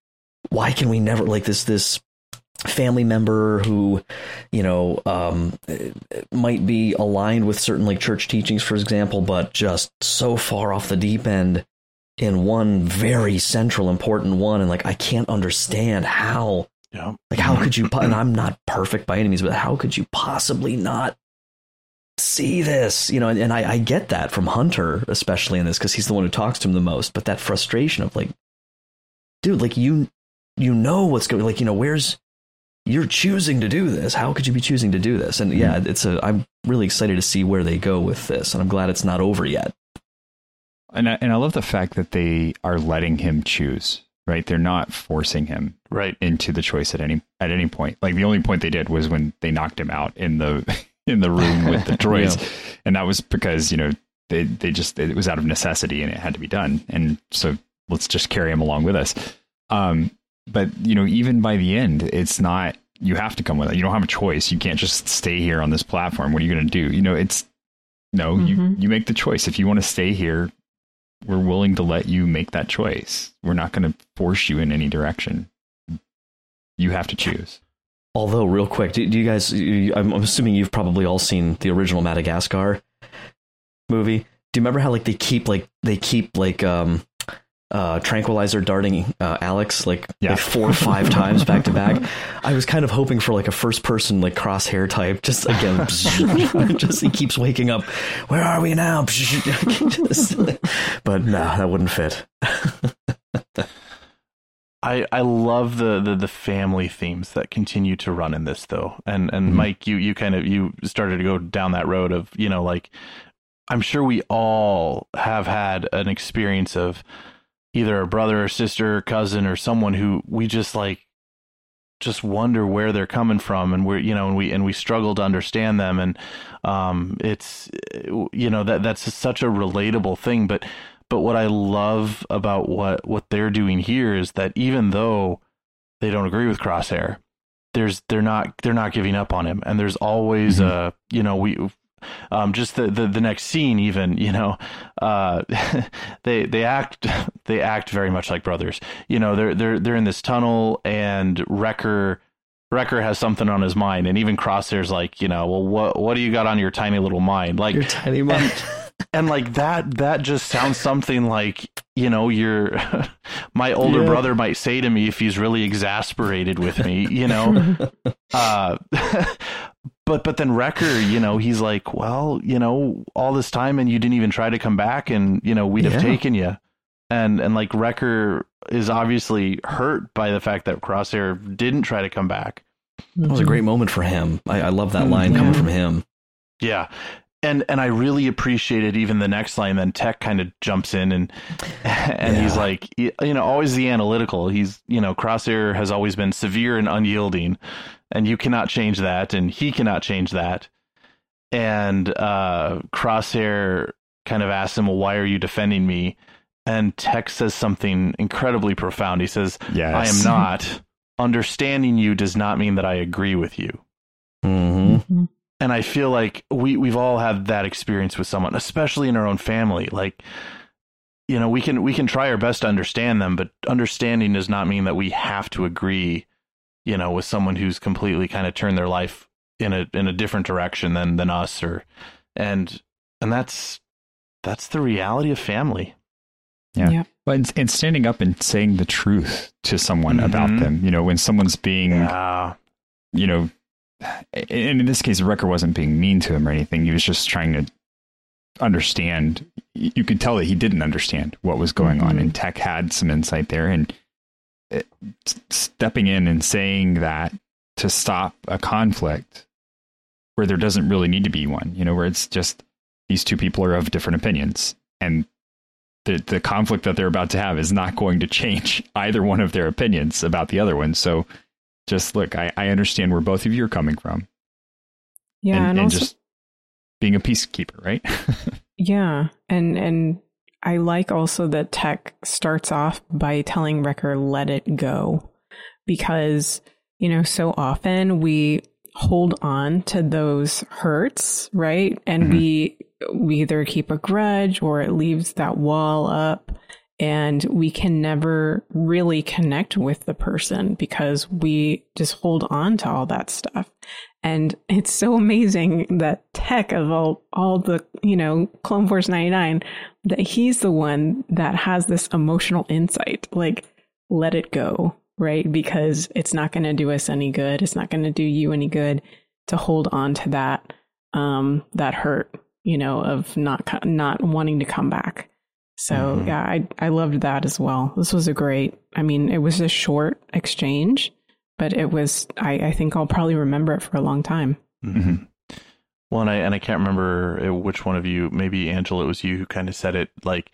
why can we never like this this family member who you know um might be aligned with certain like church teachings for example but just so far off the deep end in one very central important one and like I can't understand how Yeah. like how could you and [clears throat] I'm not perfect by any means but how could you possibly not see this you know and, and I, I get that from Hunter especially in this because he's the one who talks to him the most but that frustration of like dude like you you know what's going like you know where's you're choosing to do this. How could you be choosing to do this? And yeah mm-hmm. it's a i'm really excited to see where they go with this and i'm glad it's not over yet. And I, and I love the fact that they are letting him choose. Right, they're not forcing him right. into the choice at any at any point. Like the only point they did was when they knocked him out in the in the room with the [laughs] droids, Yeah. and that was because you know they they just it was out of necessity and it had to be done. And so let's just carry him along with us. Um, but you know, even by the end, it's not you have to come with it. You don't have a choice. You can't just stay here on this platform. What are you going to do? You know, it's no, you Mhm. you make the choice. If you want to stay here, we're willing to let you make that choice. We're not going to force you in any direction. You have to choose. Although real quick do, do you guys you, I'm, I'm assuming you've probably all seen the original madagascar movie. Do you remember how like they keep like they keep like um uh tranquilizer darting uh alex like, Yeah. like four or five [laughs] times back to back? I was kind of hoping for like a first person like crosshair type just again [laughs] [laughs] just he keeps waking up where are we now? But no that wouldn't fit I, I love the, the, the family themes that continue to run in this though. And and Mhm. Mike, you, you kind of you started to go down that road of, you know, like I'm sure we all have had an experience of either a brother or sister, or cousin or someone who we just like just wonder where they're coming from and we're you know and we and we struggle to understand them and um it's you know that that's such a relatable thing but but what I love about what what they're doing here is that even though they don't agree with Crosshair, there's they're not they're not giving up on him, and there's always a you know we um just the, the the next scene even you know uh [laughs] they they act [laughs] they act very much like brothers. You know, they're they're they're in this tunnel, and Wrecker Wrecker has something on his mind, and even Crosshair's like, you know, well, what what do you got on your tiny little mind? Like your tiny mind. [laughs] and like that that just sounds something like you know your [laughs] my older yeah. brother might say to me if he's really exasperated with me you know? [laughs] Uh [laughs] but but then wrecker you know he's like well you know all this time and you didn't even try to come back and you know we'd have taken you and and like wrecker is obviously hurt by the fact that crosshair didn't try to come back. It was a great moment for him. I, I love that line yeah. coming from him. Yeah and and I really appreciated even the next line. Then Tech kind of jumps in and [laughs] and yeah. he's like, you know, always the analytical. He's you know, Crosshair has always been severe and unyielding, and you cannot change that, and he cannot change that. And uh, Crosshair kind of asks him, "Well, why are you defending me?" And Tech says something incredibly profound. He says, yes. "I am not." Understanding you does not mean that I agree with you. Mm-hmm. mm-hmm and I feel like we we've all had that experience with someone, especially in our own family. Like, you know, we can we can try our best to understand them, but understanding does not mean that we have to agree, you know, with someone who's completely kind of turned their life in a in a different direction than than us or and and that's that's the reality of family. Yeah. yeah. But and, and standing up and saying the truth to someone mm-hmm. about them, you know, when someone's being yeah. you know, and in this case, Wrecker wasn't being mean to him or anything. He was just trying to understand. You could tell that he didn't understand what was going mm-hmm. on, and Tech had some insight there. And it, stepping in and saying that to stop a conflict where there doesn't really need to be one, you know, where it's just these two people are of different opinions, and the the conflict that they're about to have is not going to change [laughs] either one of their opinions about the other one. So just look, I, I understand where both of you are coming from. Yeah, and, and, and also, just being a peacekeeper, right? [laughs] yeah, and and I like also that Tech starts off by telling Wrecker let it go because you know so often we hold on to those hurts, right? And mm-hmm. we we either keep a grudge or it leaves that wall up and we can never really connect with the person because we just hold on to all that stuff. And it's so amazing that Tech of all, all the, you know, Clone Force 99, that he's the one that has this emotional insight. Like, let it go, right? Because it's not going to do us any good. It's not going to do you any good to hold on to that, um, that hurt, you know, of not, not wanting to come back. So mm-hmm. yeah, I I loved that as well. This was a great. I mean, it was a short exchange, but it was. I I think I'll probably remember it for a long time. Mm-hmm. Well, and I and I can't remember uh, which one of you. Maybe Angela, it was you who kind of said it. Like,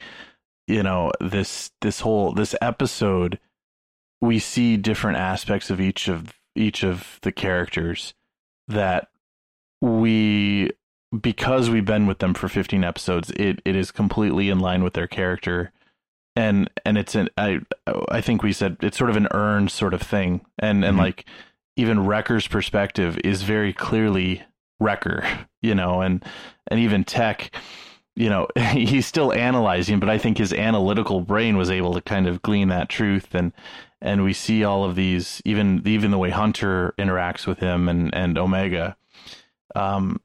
you know, this this whole this episode, we see different aspects of each of each of the characters that we because we've been with them for 15 episodes, it, it is completely in line with their character. And and it's an I I think we said it's sort of an earned sort of thing. And and mm-hmm. like even Wrecker's perspective is very clearly Wrecker, you know, and and even Tech, you know, [laughs] he's still analyzing, but I think his analytical brain was able to kind of glean that truth and and we see all of these even even the way Hunter interacts with him and and Omega um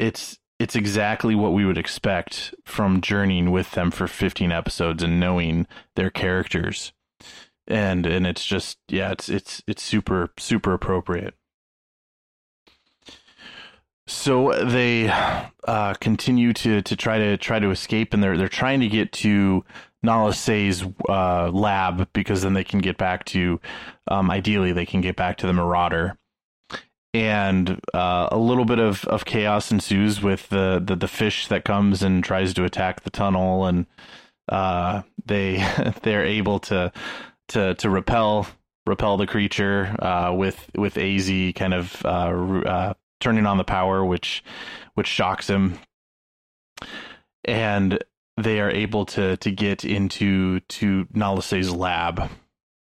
it's it's exactly what we would expect from journeying with them for 15 episodes and knowing their characters. And and it's just yeah it's it's it's super super appropriate. So they uh, continue to to try to try to escape and they're they're trying to get to Nala Se's uh, lab because then they can get back to um, ideally they can get back to the Marauder and uh, a little bit of, of chaos ensues with the, the, the fish that comes and tries to attack the tunnel, and uh, they [laughs] they're able to to to repel repel the creature uh, with with Az kind of uh, uh, turning on the power, which which shocks him, and they are able to to get into to Nala Se's lab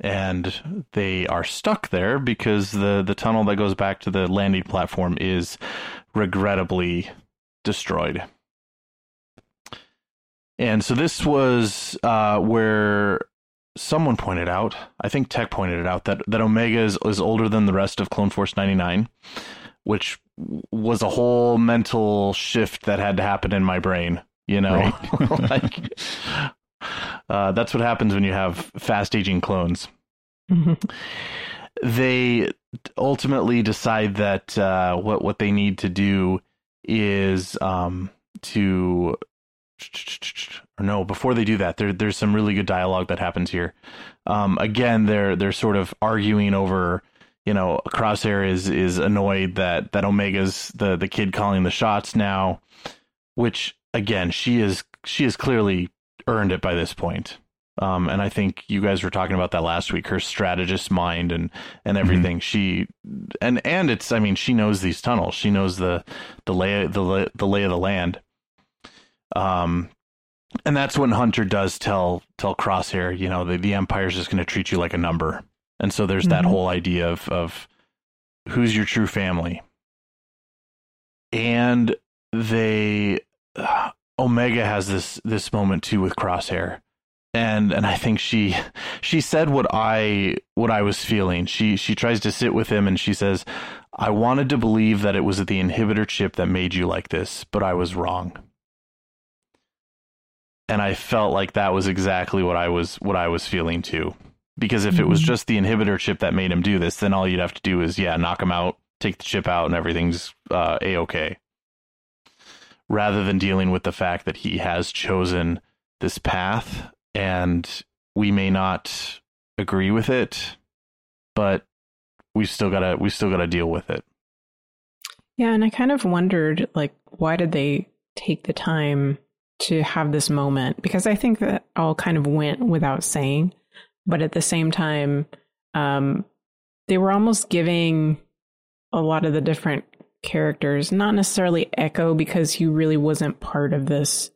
and they are stuck there because the the tunnel that goes back to the landing platform is regrettably destroyed. And so this was uh, where someone pointed out, I think Tech pointed it out, that, that Omega is, is older than the rest of Clone Force 99, which was a whole mental shift that had to happen in my brain, you know? Right. [laughs] like, uh, that's what happens when you have fast aging clones. Mm-hmm. They ultimately decide that uh, what what they need to do is um, to or no before they do that there there's some really good dialogue that happens here um, again they're they're sort of arguing over you know crosshair is is annoyed that that omega's the the kid calling the shots now which again she is she is clearly earned it by this point um, and I think you guys were talking about that last week. Her strategist mind and and mm-hmm. everything. Mm-hmm. She and and it's. I mean, she knows these tunnels. She knows the the lay the the lay of the land. Um, and that's when Hunter does tell tell Crosshair. You know, the the Empire's just going to treat you like a number. And so there's mm-hmm. that whole idea of of who's your true family. And they uh, Omega has this this moment too with Crosshair and and I think she she said what I what I was feeling. She she tries to sit with him and she says, "I wanted to believe that it was the inhibitor chip that made you like this, but I was wrong." And I felt like that was exactly what I was what I was feeling too. Because if mm-hmm. it was mm-hmm. just the inhibitor chip that made him do this, then all you'd have to do is yeah, knock him out, take the chip out and everything's uh a okay. Rather than dealing with the fact that he has chosen this path and we may not agree with it, but we still gotta we still gotta deal with it. Yeah, and I kind of wondered like why did they take the time to have this moment? Because I think that all kind of went without saying, but at the same time, um, they were almost giving a lot of the different characters, not necessarily Echo because he really wasn't part of this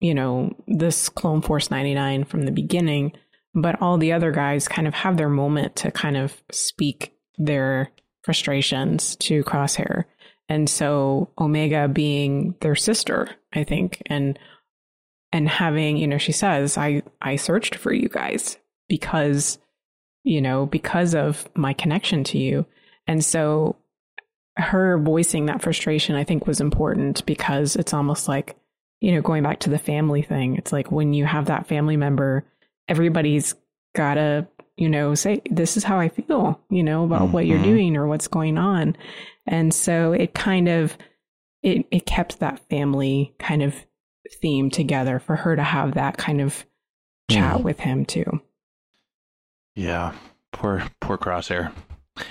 you know, this Clone Force 99 from the beginning, but all the other guys kind of have their moment to kind of speak their frustrations to Crosshair. And so Omega being their sister, I think, and and having, you know, she says, I I searched for you guys because you know, because of my connection to you. And so her voicing that frustration I think was important because it's almost like you know, going back to the family thing, it's like when you have that family member, everybody's got to, you know, say, this is how I feel, you know, about mm-hmm. what you're mm-hmm. doing or what's going on. And so it kind of, it, it kept that family kind of theme together for her to have that kind of chat mm. with him too. Yeah. Poor, poor Crosshair.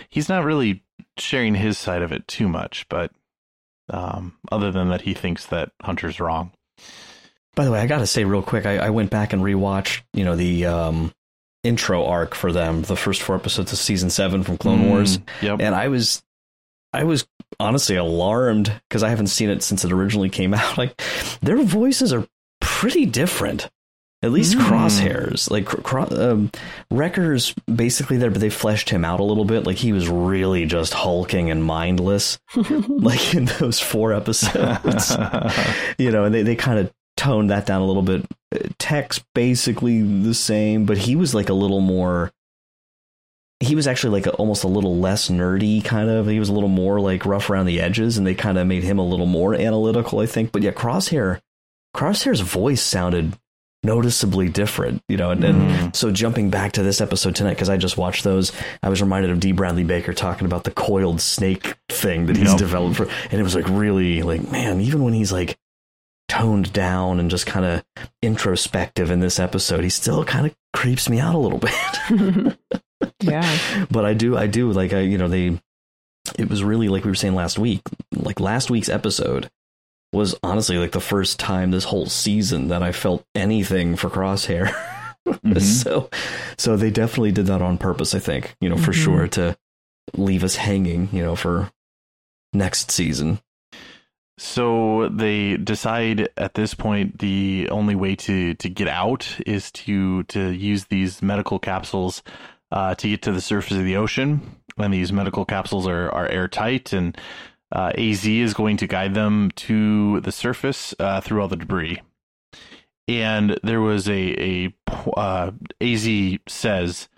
He's not really sharing his side of it too much, but um, other than that he thinks that Hunter's wrong. By the way, I got to say real quick, I, I, went back and rewatched, you know, the um, intro arc for them, the first four episodes of season seven from Clone mm, Wars, yep. and I was, I was honestly alarmed because I haven't seen it since it originally came [laughs] out. Like, their voices are pretty different. At least mm. crosshairs, like cro- um, Wrecker's basically there, but they fleshed him out a little bit. Like he was really just hulking and mindless, [laughs] like in those four episodes. [laughs] you know, and they, they kind of toned that down a little bit. Tech's basically the same, but he was like a little more. He was actually like a, almost a little less nerdy, kind of. He was a little more like rough around the edges, and they kind of made him a little more analytical, I think. But yeah, Crosshair, Crosshair's voice sounded noticeably different, you know. And, mm. and so jumping back to this episode tonight, because I just watched those, I was reminded of D. Bradley Baker talking about the coiled snake thing that he's yep. developed for, and it was like really like, man, even when he's like toned down and just kind of introspective in this episode, he still kind of creeps me out a little [laughs] bit. [laughs] yeah. But I do, I do like, I, you know, they, it was really like we were saying last week, like last week's episode was honestly like the first time this whole season that I felt anything for Crosshair. [laughs] mm-hmm. So, so they definitely did that on purpose. I think you know for mm-hmm. sure to leave us hanging. You know for next season. So they decide at this point the only way to to get out is to to use these medical capsules uh, to get to the surface of the ocean. And these medical capsules are are airtight and uh, AZ is going to guide them to the surface uh, through all the debris. and there was a a uh, Az says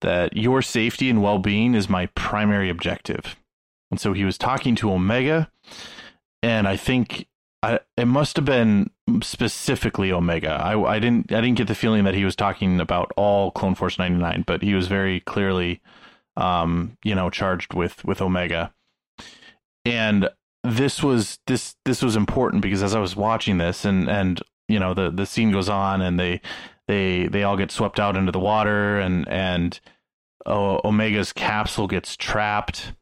that your safety and well being is my primary objective, and so he was talking to Omega, and I think I, it must have been specifically Omega. I, I didn't I didn't get the feeling that he was talking about all Clone Force ninety nine, but he was very clearly, um, you know, charged with with Omega, and this was this this was important because as I was watching this and and you know the the scene goes on and they they they all get swept out into the water and and Omega's capsule gets trapped.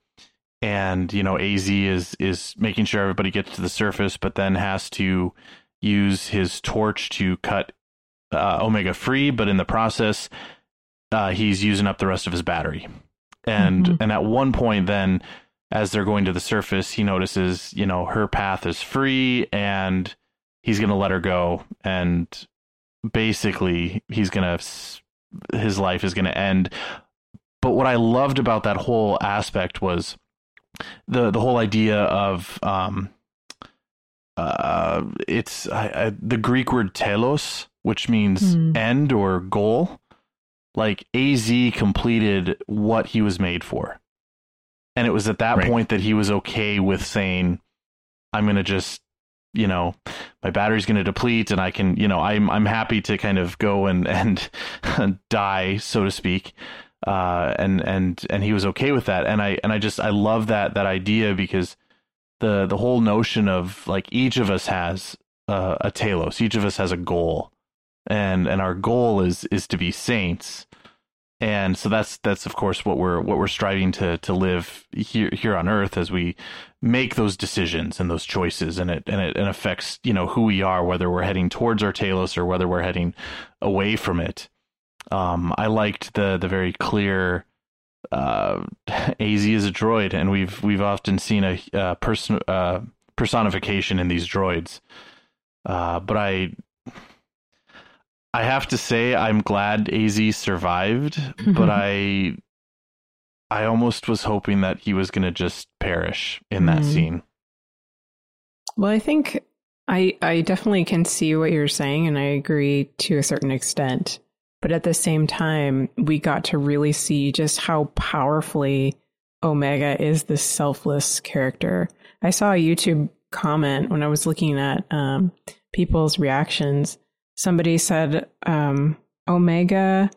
And you know Az is is making sure everybody gets to the surface but then has to use his torch to cut uh, Omega free. But in the process uh, he's using up the rest of his battery. And mm-hmm. and at one point then as they're going to the surface, he notices, you know, her path is free and he's going to let her go. And basically, he's going to, his life is going to end. But what I loved about that whole aspect was the, the whole idea of, um, uh, it's I, I, the Greek word telos, which means mm. end or goal. Like AZ completed what he was made for and it was at that right. point that he was okay with saying, I'm going to just, you know, my battery's going to deplete and I can, you know, I'm, I'm happy to kind of go and, [laughs] and die, so to speak. Uh, and, and, and he was okay with that. And I, and I just, I love that, that idea because the, the whole notion of like each of us has uh, a telos, each of us has a goal and, and our goal is, is to be saints and so that's that's of course what we're what we're striving to to live here here on earth as we make those decisions and those choices. And it and it, and affects you know who we are whether we're heading towards our telos or whether we're heading away from it. Um, i liked the the very clear uh, [laughs] az is a droid. And we've we've often seen a, a person uh, personification in these droids. Uh, but i I have to say I'm glad AZ survived, mm-hmm. but I I almost was hoping that he was going to just perish in that mm. scene. Well, I think I I definitely can see what you're saying and I agree to a certain extent. But at the same time, we got to really see just how powerfully Omega is this selfless character. I saw a YouTube comment when I was looking at um, people's reactions somebody said um, Omega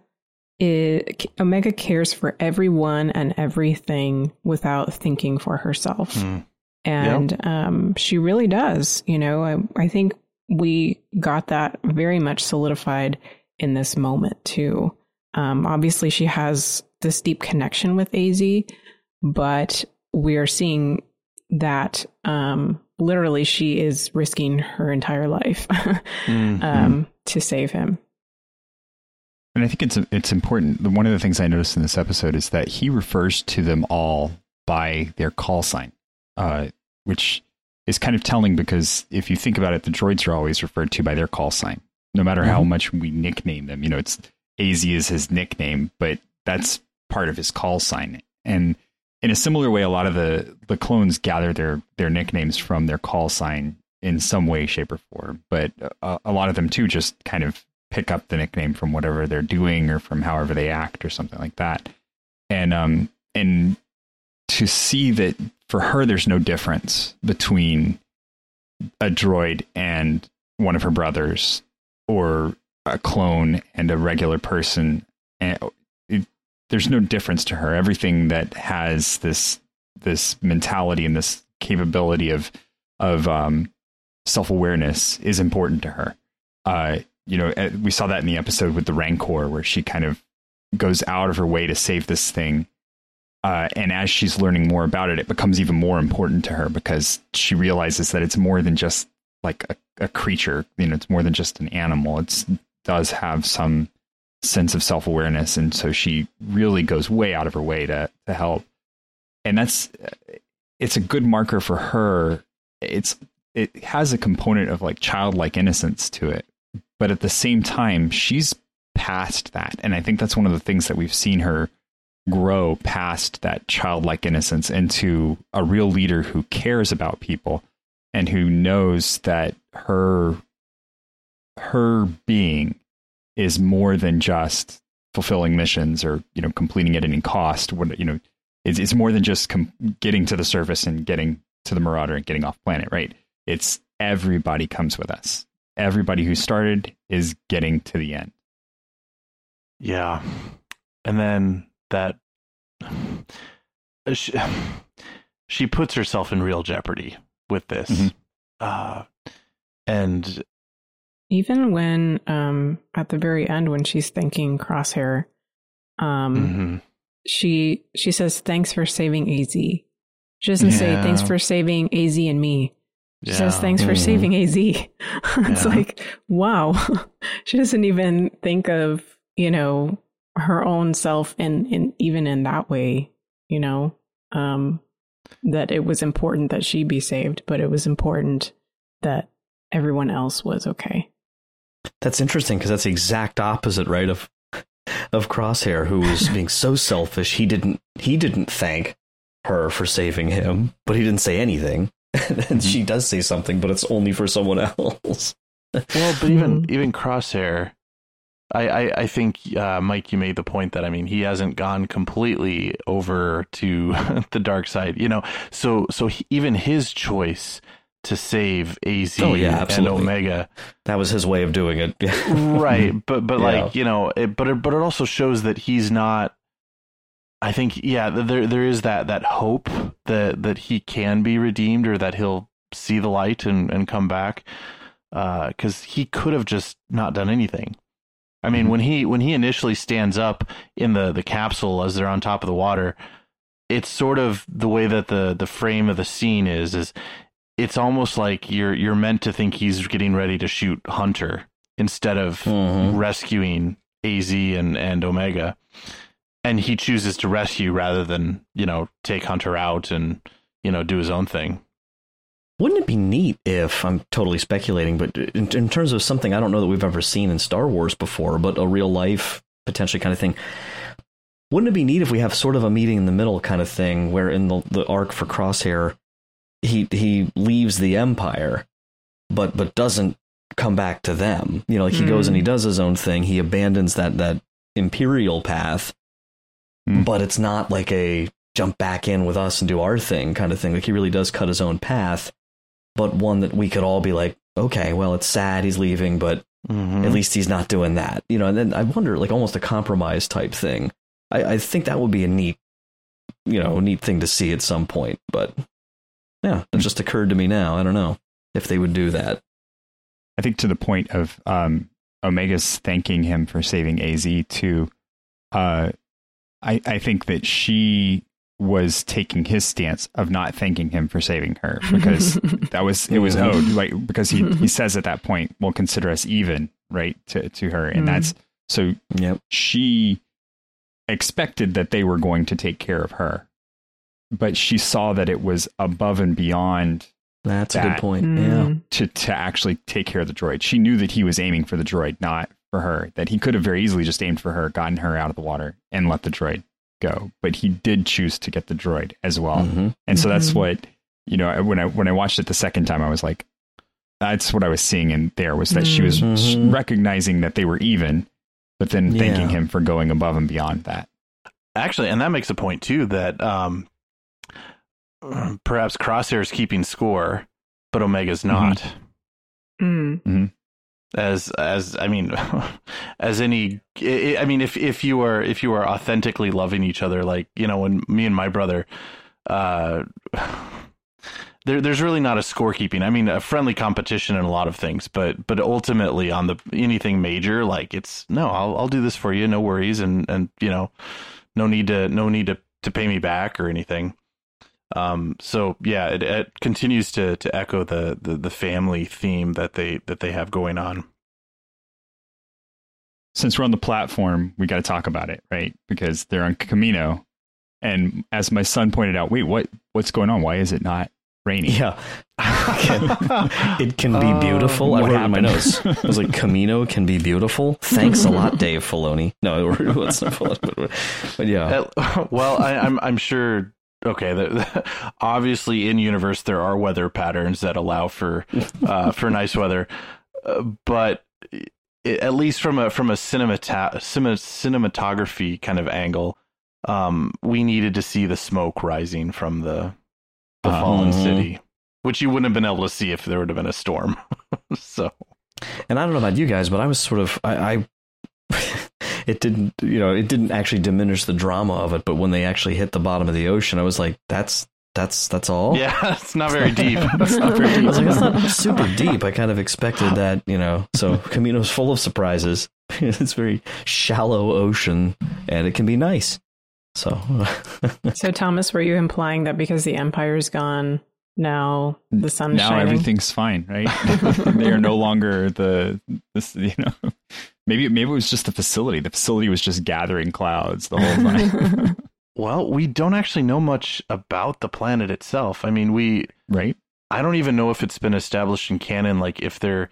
is, Omega cares for everyone and everything without thinking for herself. Mm. And yep. um, she really does. You know, I, I think we got that very much solidified in this moment, too. Um, obviously, she has this deep connection with AZ, but we are seeing that um, literally she is risking her entire life [laughs] mm-hmm. um, to save him. And I think it's it's important. One of the things I noticed in this episode is that he refers to them all by their call sign, uh, which is kind of telling because if you think about it, the droids are always referred to by their call sign, no matter mm-hmm. how much we nickname them. You know, it's Az is his nickname, but that's part of his call sign. And in a similar way, a lot of the the clones gather their their nicknames from their call sign in some way, shape, or form. But a, a lot of them too just kind of pick up the nickname from whatever they're doing or from however they act or something like that. And um and to see that for her, there's no difference between a droid and one of her brothers or a clone and a regular person and there's no difference to her. Everything that has this this mentality and this capability of of um, self awareness is important to her. Uh, you know, eh, we saw that in the episode with the Rancor, where she kind of goes out of her way to save this thing. Uh, and as she's learning more about it, it becomes even more important to her because she realizes that it's more than just like a, a creature. You know, it's more than just an animal. It does have some sense of self awareness, and so she really goes way out of her way to to help. And that's it's a good marker for her. It's it has a component of like childlike innocence to it, but at the same time, she's past that, and I think that's one of the things that we've seen her grow past that childlike innocence into a real leader who cares about people and who knows that her her her being is more than just fulfilling missions or you know completing at any cost. What you know, it's it's more than just com- getting to the surface and getting to the Marauder and getting off planet. Right? It's everybody comes with us. Everybody who started is getting to the end. Yeah, and then that she, she puts herself in real jeopardy with this. Mm-hmm. Uh, and even when um at the very end when she's thanking Crosshair, um mhm. she she says thanks for saving AZ. She doesn't say thanks for saving AZ and me. She says thanks for Mhm. saving AZ. [laughs] it's Yeah. like wow. [laughs] she doesn't even think of, you know, her own self in in even in that way, you know. Um that it was important that she be saved, but it was important that everyone else was okay. That's interesting because that's the exact opposite, right? Of of Crosshair, who was [laughs] being so selfish. He didn't he didn't thank her for saving him, but he didn't say anything. [laughs] and she does say something, but it's only for someone else. Well, but even [laughs] even Crosshair, I I, I think uh, Mike, you made the point that I mean he hasn't gone completely over to the dark side, you know. So so he, even his choice to save Az Oh, yeah, and. Omega, That was his way of doing it. [laughs] right? But but Yeah. like you know, it, but it, but it also shows that he's not. I think yeah, there there is that that hope that that he can be redeemed or that he'll see the light and and come back, uh, because he could have just not done anything. I mean, mm-hmm. when he when he initially stands up in the the capsule as they're on top of the water, it's sort of the way that the the frame of the scene is is it's almost like you're you're meant to think he's getting ready to shoot Hunter instead of Mhm. rescuing AZ and and Omega. And he chooses to rescue rather than, you know, take Hunter out and, you know, do his own thing. Wouldn't it be neat if I'm totally speculating, but in, in terms of something I don't know that we've ever seen in Star Wars before, but a real life potentially kind of thing? Wouldn't it be neat if we have sort of a meeting in the middle kind of thing, where in the, the arc for Crosshair, he he leaves the Empire, but but doesn't come back to them. You know, like he goes and he does his own thing. He abandons that that Imperial path, but it's not like a jump back in with us and do our thing kind of thing. Like he really does cut his own path, but one that we could all be like, okay, well, it's sad he's leaving, but Mhm. at least he's not doing that. You know, and then I wonder, like almost a compromise type thing. I, I think that would be a neat, you know, neat thing to see at some point. But yeah, it just occurred to me now. I don't know if they would do that. I think to the point of um, Omega's thanking him for saving AZ too. Uh, I I think that she was taking his stance of not thanking him for saving her [laughs] because that was it was owed like because he he [laughs] says at that point, we'll consider us even," right to to her, and Mhm. that's so Yep. she expected that they were going to take care of her, but she saw that it was above and beyond That's a good point. Mm. Yeah. to to actually take care of the droid. She knew that he was aiming for the droid, not for her. That he could have very easily just aimed for her, gotten her out of the water, and let the droid go. But he did choose to get the droid as well. Mhm. And so that's Mhm. what you know. When I when I watched it the second time, I was like, that's what I was seeing in there was that she was Mhm. recognizing that they were even, but then thanking Yeah. him for going above and beyond that. Actually, and that makes a point too that um, [clears throat] perhaps Crosshair's keeping score, but Omega's not. Mm. As as I mean, [laughs] as any, I I mean, if if you are if you are authentically loving each other, like you know, when me and my brother, uh, [sighs] there there's really not a scorekeeping. I mean, a friendly competition in a lot of things, but but ultimately on the anything major, like it's no, I'll I'll do this for you, no worries, and and you know, no need to no need to to pay me back or anything. Um, so yeah, it, it continues to to echo the, the the family theme that they that they have going on. since we're on the platform, we got to talk about it, right? Because they're on Kamino, and as my son pointed out, wait, what? What's going on? Why is it not raining? Yeah. [laughs] it can be beautiful. I what wrote it in my happened? notes. I was like, Kamino can be beautiful. [laughs] Thanks a lot, Dave Filoni. No, it's not Filoni. But yeah. Uh, [laughs] well, I, I'm I'm sure. Okay, the, the- obviously in universe there are weather patterns that allow for uh, for nice weather, uh, but it, at least from a from a cinemata- cinematography kind of angle, um, we needed to see the smoke rising from the the uh, fallen mm-hmm. city, which you wouldn't have been able to see if there would have been a storm. [laughs] so, and I don't know about you guys, but I was sort of I, I it didn't you know it didn't actually diminish the drama of it, but when they actually hit the bottom of the ocean, I was like, that's that's that's all. Yeah, [laughs] it's not very deep. [laughs] it's not very [laughs] deep. I was like, it's not super deep. I kind of expected that, you know. So Kamino's full of surprises. it's very shallow ocean, and it can be nice. So, so Thomas, were you implying that because the empire's gone, now the sun's now shining? everything's fine, right? [laughs] [laughs] they are no longer the this, you know. [laughs] Maybe maybe it was just the facility. The facility was just gathering clouds the whole time. Well, we don't actually know much about the planet itself. I mean, we right. I don't even know if it's been established in canon. Like, if there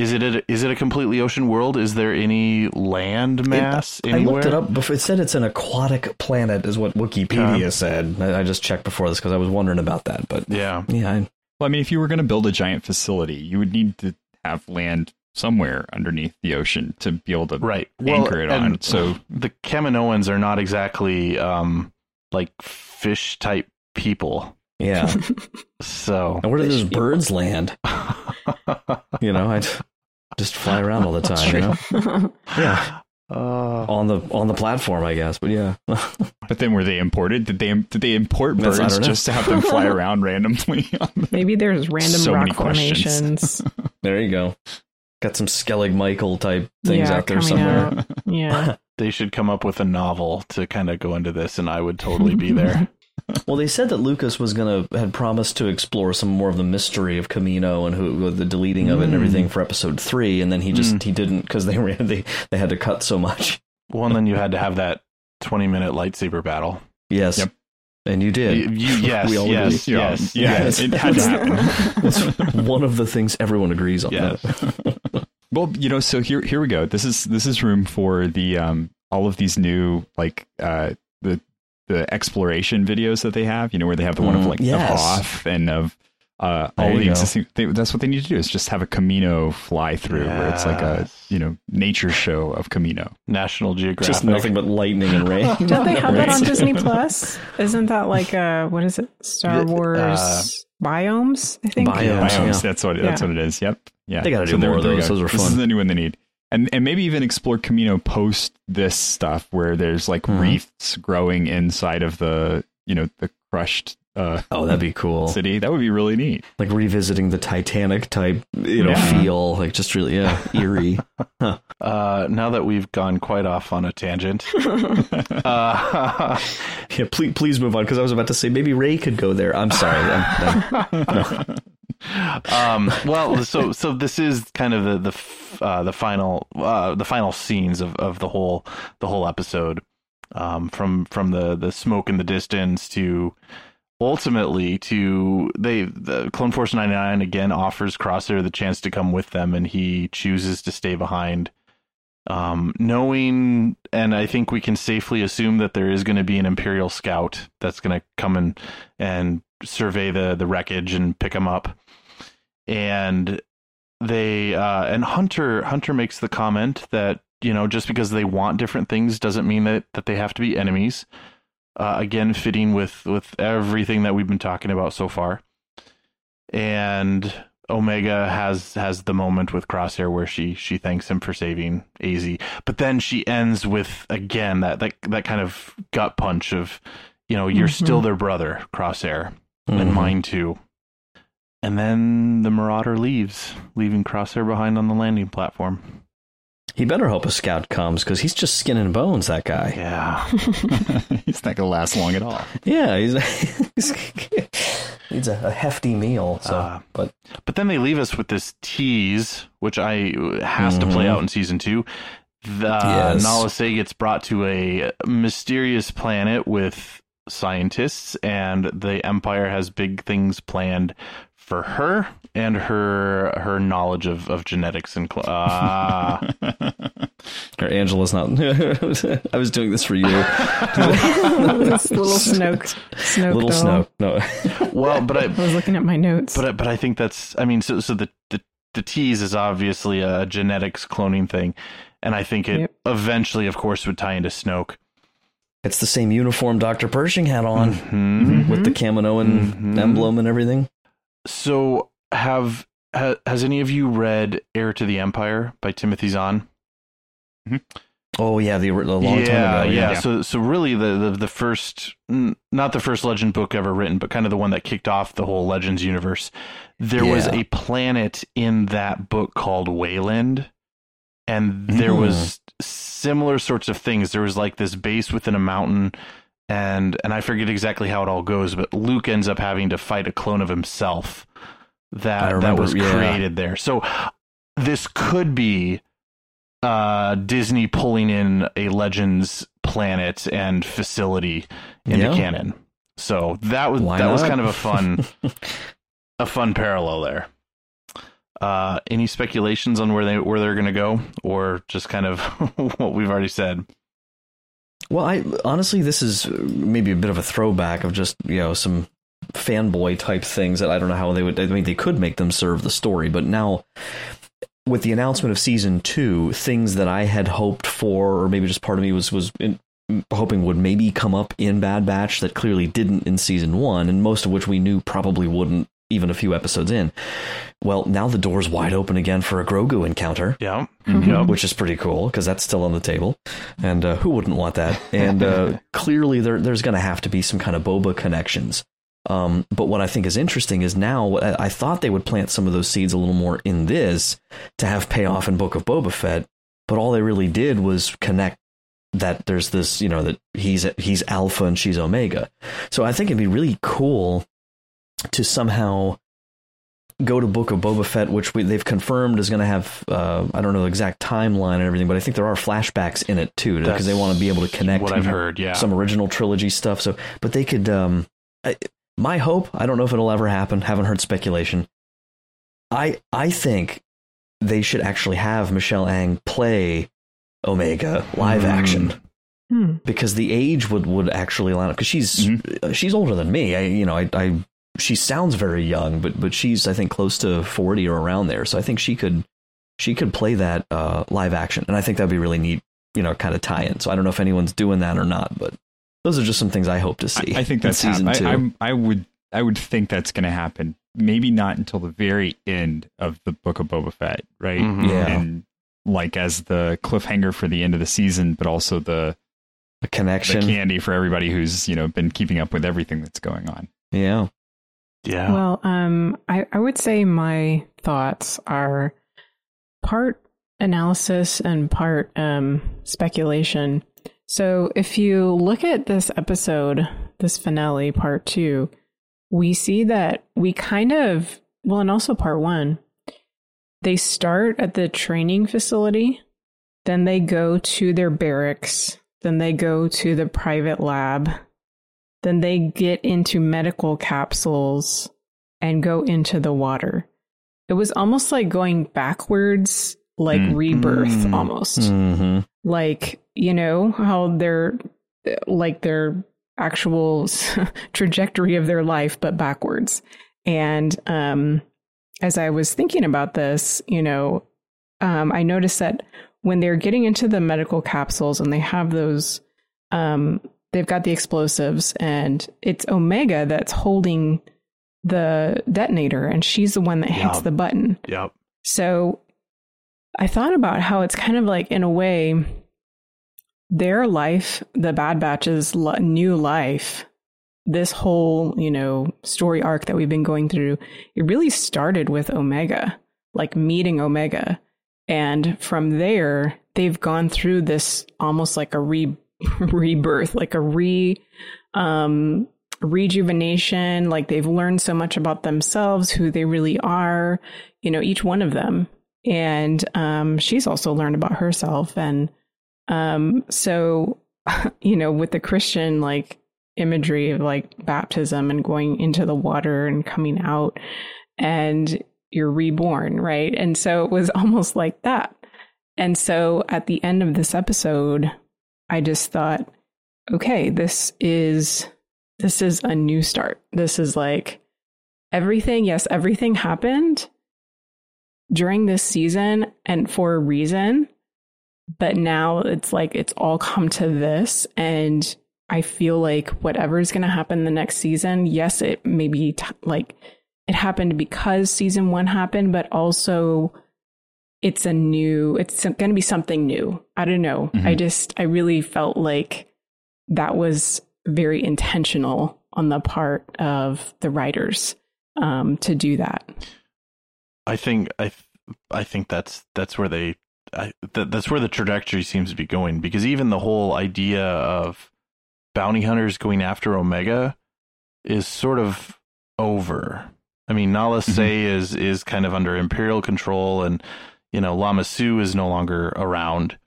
is it a, is it a completely ocean world? Is there any land mass it, anywhere? I looked it up before. It said it's an aquatic planet, is what Wikipedia said. I, I, just checked before this because I was wondering about that. But yeah, yeah. I, well, I mean, if you were going to build a giant facility, you would need to have land somewhere underneath the ocean to be able to right. anchor well, it on. So the Kaminoans are not exactly um, like fish type people. Yeah. [laughs] so and where do those birds land? [laughs] [laughs] you know, I just fly around all the [laughs] time. You know? [laughs] yeah. Uh, on the on the platform, I guess, but yeah. but then were they imported? Did they did they import birds just to have them fly around randomly? Maybe there's random so rock formations. there you go. Got some Skellig Michael type things yeah, out there somewhere. Out. Yeah. they should come up with a novel to kind of go into this, and I would totally be there. Well, they said that Lucas was gonna had promised to explore some more of the mystery of Kamino and who the deleting of it and everything mm. for episode three, and then he just mm. he didn't because they ran they they had to cut so much. Well, and then you had to have that twenty minute lightsaber battle. Yes. Yep. And you did. You, you, [laughs] yes, we all yes, yes, [laughs] yeah, yes. It had to happen. [laughs] it's one of the things everyone agrees on. Yes. well, you know, so here here we go. This is this is room for the um all of these new like uh the the exploration videos that they have. You know, where they have the one of mm, like yes. of Hoth and of uh, all the existing. They, that's what they need to do is just have a Kamino fly through, yes. where it's like a you know nature show of Kamino. National Geographic, just nothing but lightning and rain. [laughs] Don't they have that on Disney Plus? Isn't that like a what is it? Star Wars uh, biomes. I think biomes. biomes yeah. That's what that's yeah. what it is. Yep. Yeah. They got to do so more of those. Those are fun. This is the new one they need. And, and maybe even explore Kamino post this stuff where there's like mm-hmm. reefs growing inside of the you know the crushed uh, oh, that'd be cool. City. That would be really neat. Like revisiting the Titanic type, you know, yeah. feel. Like just really, yeah, eerie. Huh. [laughs] Uh, now that we've gone quite off on a tangent, [laughs] uh, [laughs] yeah, please, please move on because I was about to say maybe Ray could go there. I'm sorry. I'm, I'm, no. Um, well, so so this is kind of the the uh, the final uh, the final scenes of, of the whole the whole episode. Um, from from the the smoke in the distance to ultimately to they the Clone Force 99 again offers Crosshair the chance to come with them and he chooses to stay behind um, knowing and I think we can safely assume that there is going to be an imperial scout that's going to come and and survey the the wreckage and pick them up and they uh, and Hunter Hunter makes the comment that you know just because they want different things doesn't mean that that they have to be enemies uh, again, fitting with with everything that we've been talking about so far. And Omega has has the moment with Crosshair where she she thanks him for saving AZ, but then she ends with again that that that kind of gut punch of, you know, you're mm-hmm. still their brother, Crosshair, mm-hmm. and mine too. And then the Marauder leaves, leaving Crosshair behind on the landing platform. He better hope a scout comes because he's just skin and bones. That guy. Yeah, [laughs] he's not gonna last long at all. Yeah, he's, [laughs] he's needs a, a, hefty meal. So, uh, but but then they leave us with this tease, which I has mm-hmm. to play mm-hmm. out in season two. The yes. Nala Se gets brought to a mysterious planet with scientists, and the Empire has big things planned for her and her her knowledge of, of genetics and cl- [laughs] uh. or Angela's not. [laughs] I was doing this for you. [laughs] little Snoke, Snoke, little Snoke. No, well, but I, I was looking at my notes. But but I think that's. I mean, so so the the the tease is obviously a genetics cloning thing, and I think it Yep. eventually, of course, would tie into Snoke. It's the same uniform Dr. Pershing had on Mhm. with the Kaminoan Mhm. emblem and everything. So, have ha, has any of you read Heir to the Empire by Timothy Zahn? Oh yeah, the, the long yeah, time ago. yeah, So, so really, the, the the first, not the first Legend book ever written, but kind of the one that kicked off the whole Legends universe. There was a planet in that book called Wayland, and there Mhm. was similar sorts of things. There was like this base within a mountain, and and I forget exactly how it all goes, but Luke ends up having to fight a clone of himself that that was yeah. created there. So this could be uh, Disney pulling in a Legends planet and facility into Yeah. canon. So that was Why that was kind of a fun [laughs] a fun parallel there. Uh, any speculations on where they where they're going to go, or just kind of [laughs] what we've already said? Well, I honestly, this is maybe a bit of a throwback of just you know some fanboy type things that I don't know how they would. I mean, they could make them serve the story, but now with the announcement of season two, things that I had hoped for, or maybe just part of me was was in, hoping would maybe come up in Bad Batch that clearly didn't in season one, and most of which we knew probably wouldn't even a few episodes in. Well, now the door's wide open again for a Grogu encounter Yeah, Mhm. which is pretty cool because that's still on the table, and uh, who wouldn't want that? And uh, [laughs] clearly, there, there's going to have to be some kind of boba connections. Um, but what I think is interesting is now I I thought they would plant some of those seeds a little more in this to have payoff in Book of Boba Fett, but all they really did was connect that there's this, you know, that he's he's alpha and she's omega. So I think it'd be really cool to somehow go to Book of Boba Fett, which we, they've confirmed is going to have uh, I don't know the exact timeline and everything, but I think there are flashbacks in it too because they want to be able to connect what I've heard, yeah. some original trilogy stuff. So, but they could. Um, I, my hope, I don't know if it'll ever happen. Haven't heard speculation. I I think they should actually have Michelle Ang play Omega live Hmm. action Hmm. because the age would would actually line up because she's uh, she's older than me. I you know I, I she sounds very young, but but she's I think close to forty or around there. So I think she could she could play that uh, live action, and I think that'd be really neat. You know, kind of tie in. So I don't know if anyone's doing that or not, but those are just some things I hope to see. I, I think in that's season hap- two. I, I'm, I would I would think that's going to happen. Maybe not until the very end of the Book of Boba Fett, right? Mhm. Yeah. And like as the cliffhanger for the end of the season, but also the a the connection. candy for everybody who's you know been keeping up with everything that's going on. Yeah. Yeah. Well, um, I, I would say my thoughts are part analysis and part um, speculation. So if you look at this episode, this finale, part two, we see that we kind of, well, and also part one, they start at the training facility, then they go to their barracks, then they go to the private lab, then they get into medical capsules and go into the water. It was almost like going backwards, like Mm. rebirth Mm. almost. hmm Like, you know, how they're like their actual [laughs] trajectory of their life, but backwards. And um, as I was thinking about this, you know, um, I noticed that when they're getting into the medical capsules and they have those, um, they've got the explosives, and it's Omega that's holding the detonator, and she's the one that hits Yeah. the button. yep. So I thought about how it's kind of like, in a way, their life, the Bad Batch's new life, this whole, you know, story arc that we've been going through, it really started with Omega, like meeting Omega. And from there, they've gone through this almost like a re- [laughs] rebirth, like a re um rejuvenation like they've learned so much about themselves who they really are you know each one of them. And um she's also learned about herself and um so [laughs] you know with the christian like imagery of like baptism and going into the water and coming out and you're reborn right? And so it was [laughs] almost like that. And so at the end of this episode i just thought okay this is this is a new start this is like everything yes everything happened during this season and for a reason. But now it's like it's all come to this. And I feel like whatever is going to happen the next season, yes, it may be t- like it happened because season one happened, but also it's a new, it's going to be something new. I don't know. Mm-hmm. I just, I really felt like that was very intentional on the part of the writers um, to do that. I think I I think that's that's where they I, th- that's where the trajectory seems to be going because even the whole idea of bounty hunters going after Omega is sort of over. I mean, Nala Se mm-hmm. is is kind of under Imperial control, and you know Lama Su is no longer around,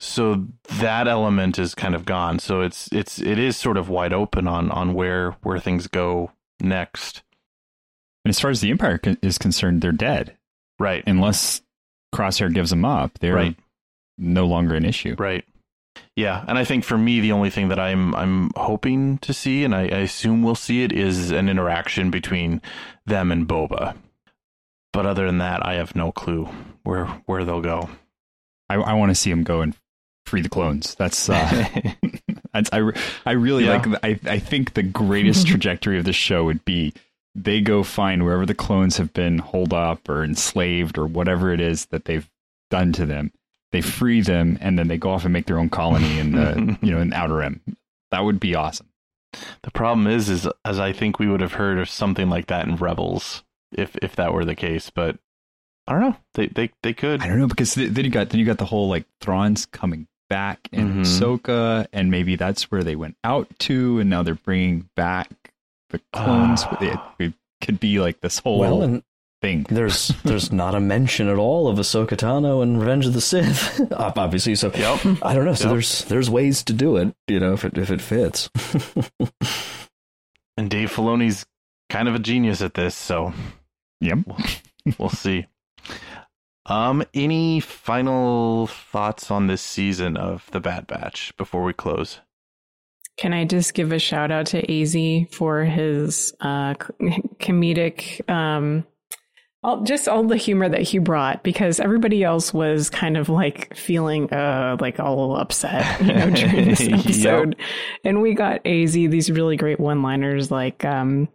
so that element is kind of gone. So it's it's it is sort of wide open on on where where things go next. And as far as the Empire is concerned, they're dead. Right. Unless Crosshair gives them up, they're right. no longer an issue. Right. Yeah, and I think for me, the only thing that I'm I'm hoping to see, and I, I assume we'll see it, is an interaction between them and Boba. But other than that, I have no clue where where they'll go. I, I want to see them go and free the clones. That's uh, [laughs] that's I I really yeah. like. I I think the greatest [laughs] trajectory of the show would be they go find wherever the clones have been holed up or enslaved or whatever it is that they've done to them. They free them and then they go off and make their own colony in the [laughs] you know in Outer Rim. That would be awesome. The problem is, is as I think we would have heard of something like that in Rebels, if if that were the case. But I don't know. They they they could. I don't know because then you got then you got the whole like Thrawn's coming back in mm-hmm. Ahsoka, and maybe that's where they went out to, and now they're bringing back the [sighs] clones. Uh, it, it, could be like this whole well, and thing. There's [laughs] there's not a mention at all of Ahsoka Tano and Revenge of the Sith, [laughs] obviously. So yep. I don't know. So yep. there's there's ways to do it, you know, if it if it fits. [laughs] and Dave Filoni's kind of a genius at this, so yep, we'll, we'll see. Um, any final thoughts on this season of The Bad Batch before we close? Can I just give a shout out to Az for his uh, comedic, um, all, just all the humor that he brought because everybody else was kind of like feeling uh, like all upset, you know, during this [laughs] episode. yep. And we got Az these really great one liners like, um,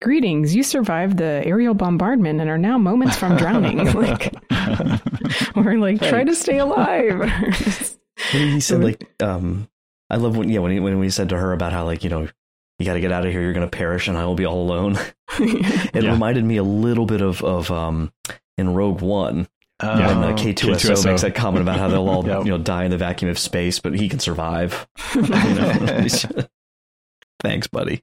Greetings, you survived the aerial bombardment and are now moments from [laughs] drowning. [laughs] like, we're like, try to stay alive. [laughs] he said, like, um, I love when, yeah, when he, when we said to her about how, like, you know, you got to get out of here, you're going to perish and I will be all alone. it yeah. reminded me a little bit of, of, um, in Rogue One. Uh, when uh, K2SO, K2SO, makes that comment about how they'll all, yep. you know, die in the vacuum of space, but he can survive. Thanks, buddy.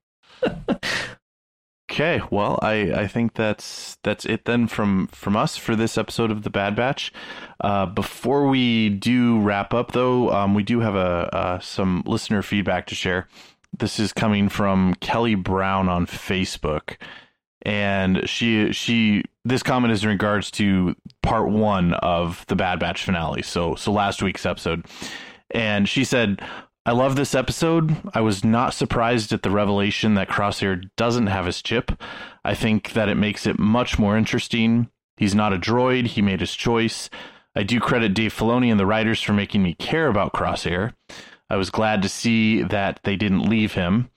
Okay, well, I, I think that's that's it then from from us for this episode of the Bad Batch. Uh, before we do wrap up, though, um, we do have a uh, some listener feedback to share. This is coming from Kelly Brown on Facebook, and she she this comment is in regards to part one of the Bad Batch finale. So so last week's episode, and she said, I love this episode. I was not surprised at the revelation that Crosshair doesn't have his chip. I think that it makes it much more interesting. He's not a droid, he made his choice. I do credit Dave Filoni and the writers for making me care about Crosshair. I was glad to see that they didn't leave him.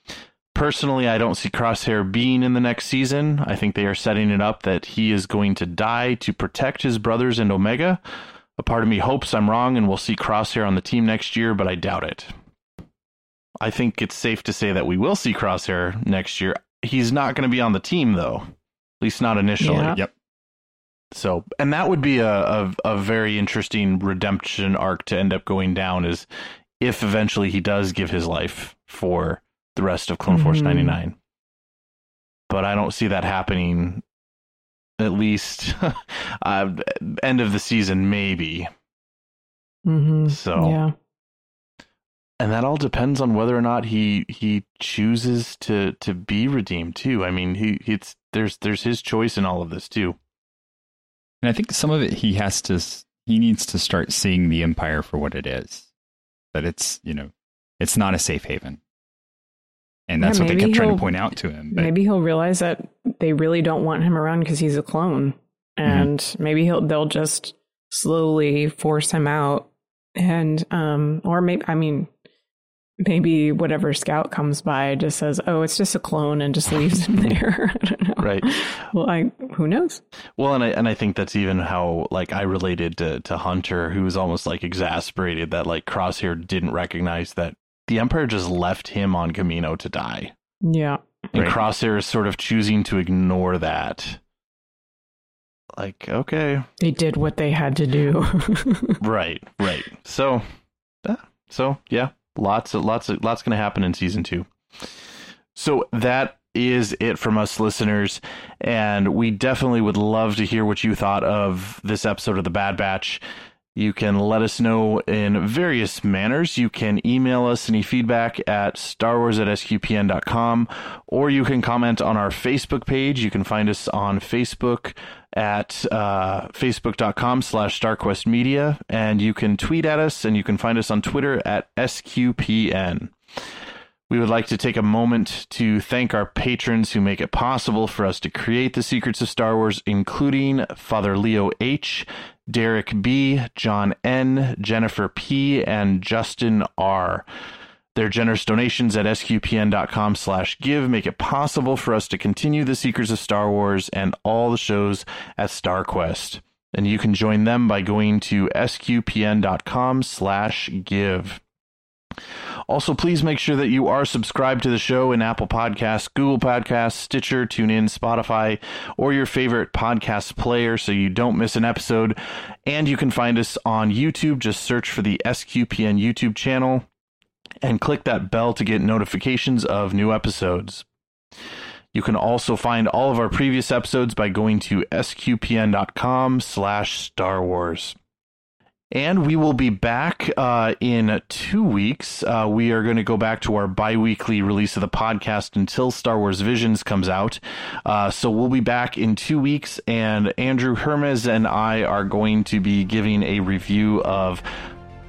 Personally, I don't see Crosshair being in the next season. I think they are setting it up that he is going to die to protect his brothers and Omega. A part of me hopes I'm wrong and we'll see Crosshair on the team next year, but I doubt it. I think it's safe to say that we will see Crosshair next year. He's not going to be on the team though, at least not initially. Yeah. Yep. So, and that would be a, a, a very interesting redemption arc to end up going down is if eventually he does give his life for the rest of Clone mm-hmm. Force 99. But I don't see that happening at least [laughs] uh, end of the season, maybe. Mm-hmm. So, yeah and that all depends on whether or not he he chooses to to be redeemed too. I mean, he it's there's there's his choice in all of this too. And I think some of it he has to he needs to start seeing the empire for what it is. That it's, you know, it's not a safe haven. And that's yeah, what they kept trying to point out to him. But, maybe he'll realize that they really don't want him around because he's a clone and mm-hmm. maybe he'll they'll just slowly force him out, and um, or maybe I mean, maybe whatever scout comes by just says, "Oh, it's just a clone," and just leaves him [laughs] there. I don't know. Right. Well, I who knows. Well, and I and I think that's even how like I related to to Hunter, who was almost like exasperated that like Crosshair didn't recognize that the Empire just left him on Kamino to die. Yeah. And right. Crosshair is sort of choosing to ignore that. Like, okay. They did what they had to do. [laughs] right, right. So, so yeah, lots of lots of lots going to happen in season 2. So that is it from us listeners and we definitely would love to hear what you thought of this episode of the Bad Batch. You can let us know in various manners. You can email us any feedback at starwars at sqpn.com, or you can comment on our Facebook page. You can find us on Facebook at uh, facebook.com slash starquestmedia, and you can tweet at us, and you can find us on Twitter at sqpn. We would like to take a moment to thank our patrons who make it possible for us to create the secrets of Star Wars, including Father Leo H., Derek B., John N., Jennifer P., and Justin R. Their generous donations at sqpn.com slash give make it possible for us to continue the Secrets of Star Wars and all the shows at StarQuest. And you can join them by going to sqpn.com slash give. Also, please make sure that you are subscribed to the show in Apple Podcasts, Google Podcasts, Stitcher, TuneIn, Spotify, or your favorite podcast player so you don't miss an episode. And you can find us on YouTube. Just search for the SQPN YouTube channel and click that bell to get notifications of new episodes. You can also find all of our previous episodes by going to sqpn.com slash Star Wars. And we will be back uh, in two weeks. Uh, we are going to go back to our bi weekly release of the podcast until Star Wars Visions comes out. Uh, so we'll be back in two weeks, and Andrew Hermes and I are going to be giving a review of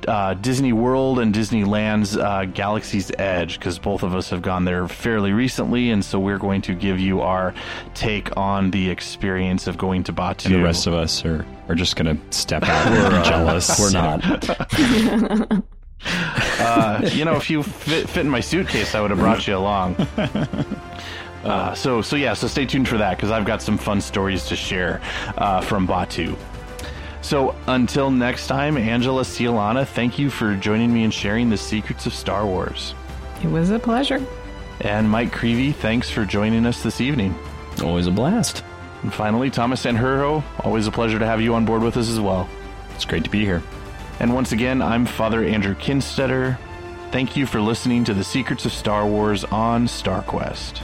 uh, Disney World and Disneyland's uh, Galaxy's Edge because both of us have gone there fairly recently, and so we're going to give you our take on the experience of going to Batuu. And the rest of us are are just going to step out. we're uh, jealous. [laughs] We're not. [laughs] uh, you know, if you fit, fit in my suitcase, I would have brought you along. [laughs] Uh, so so yeah, so stay tuned for that because I've got some fun stories to share uh, from Batuu. So until next time, Angela Cialana, thank you for joining me and sharing the secrets of Star Wars. It was a pleasure. And Mike Creevy, thanks for joining us this evening. Always a blast. And finally, Thomas Sanjurjo, always a pleasure to have you on board with us as well. It's great to be here. And once again, I'm Father Andrew Kinstetter. Thank you for listening to the Secrets of Star Wars on StarQuest.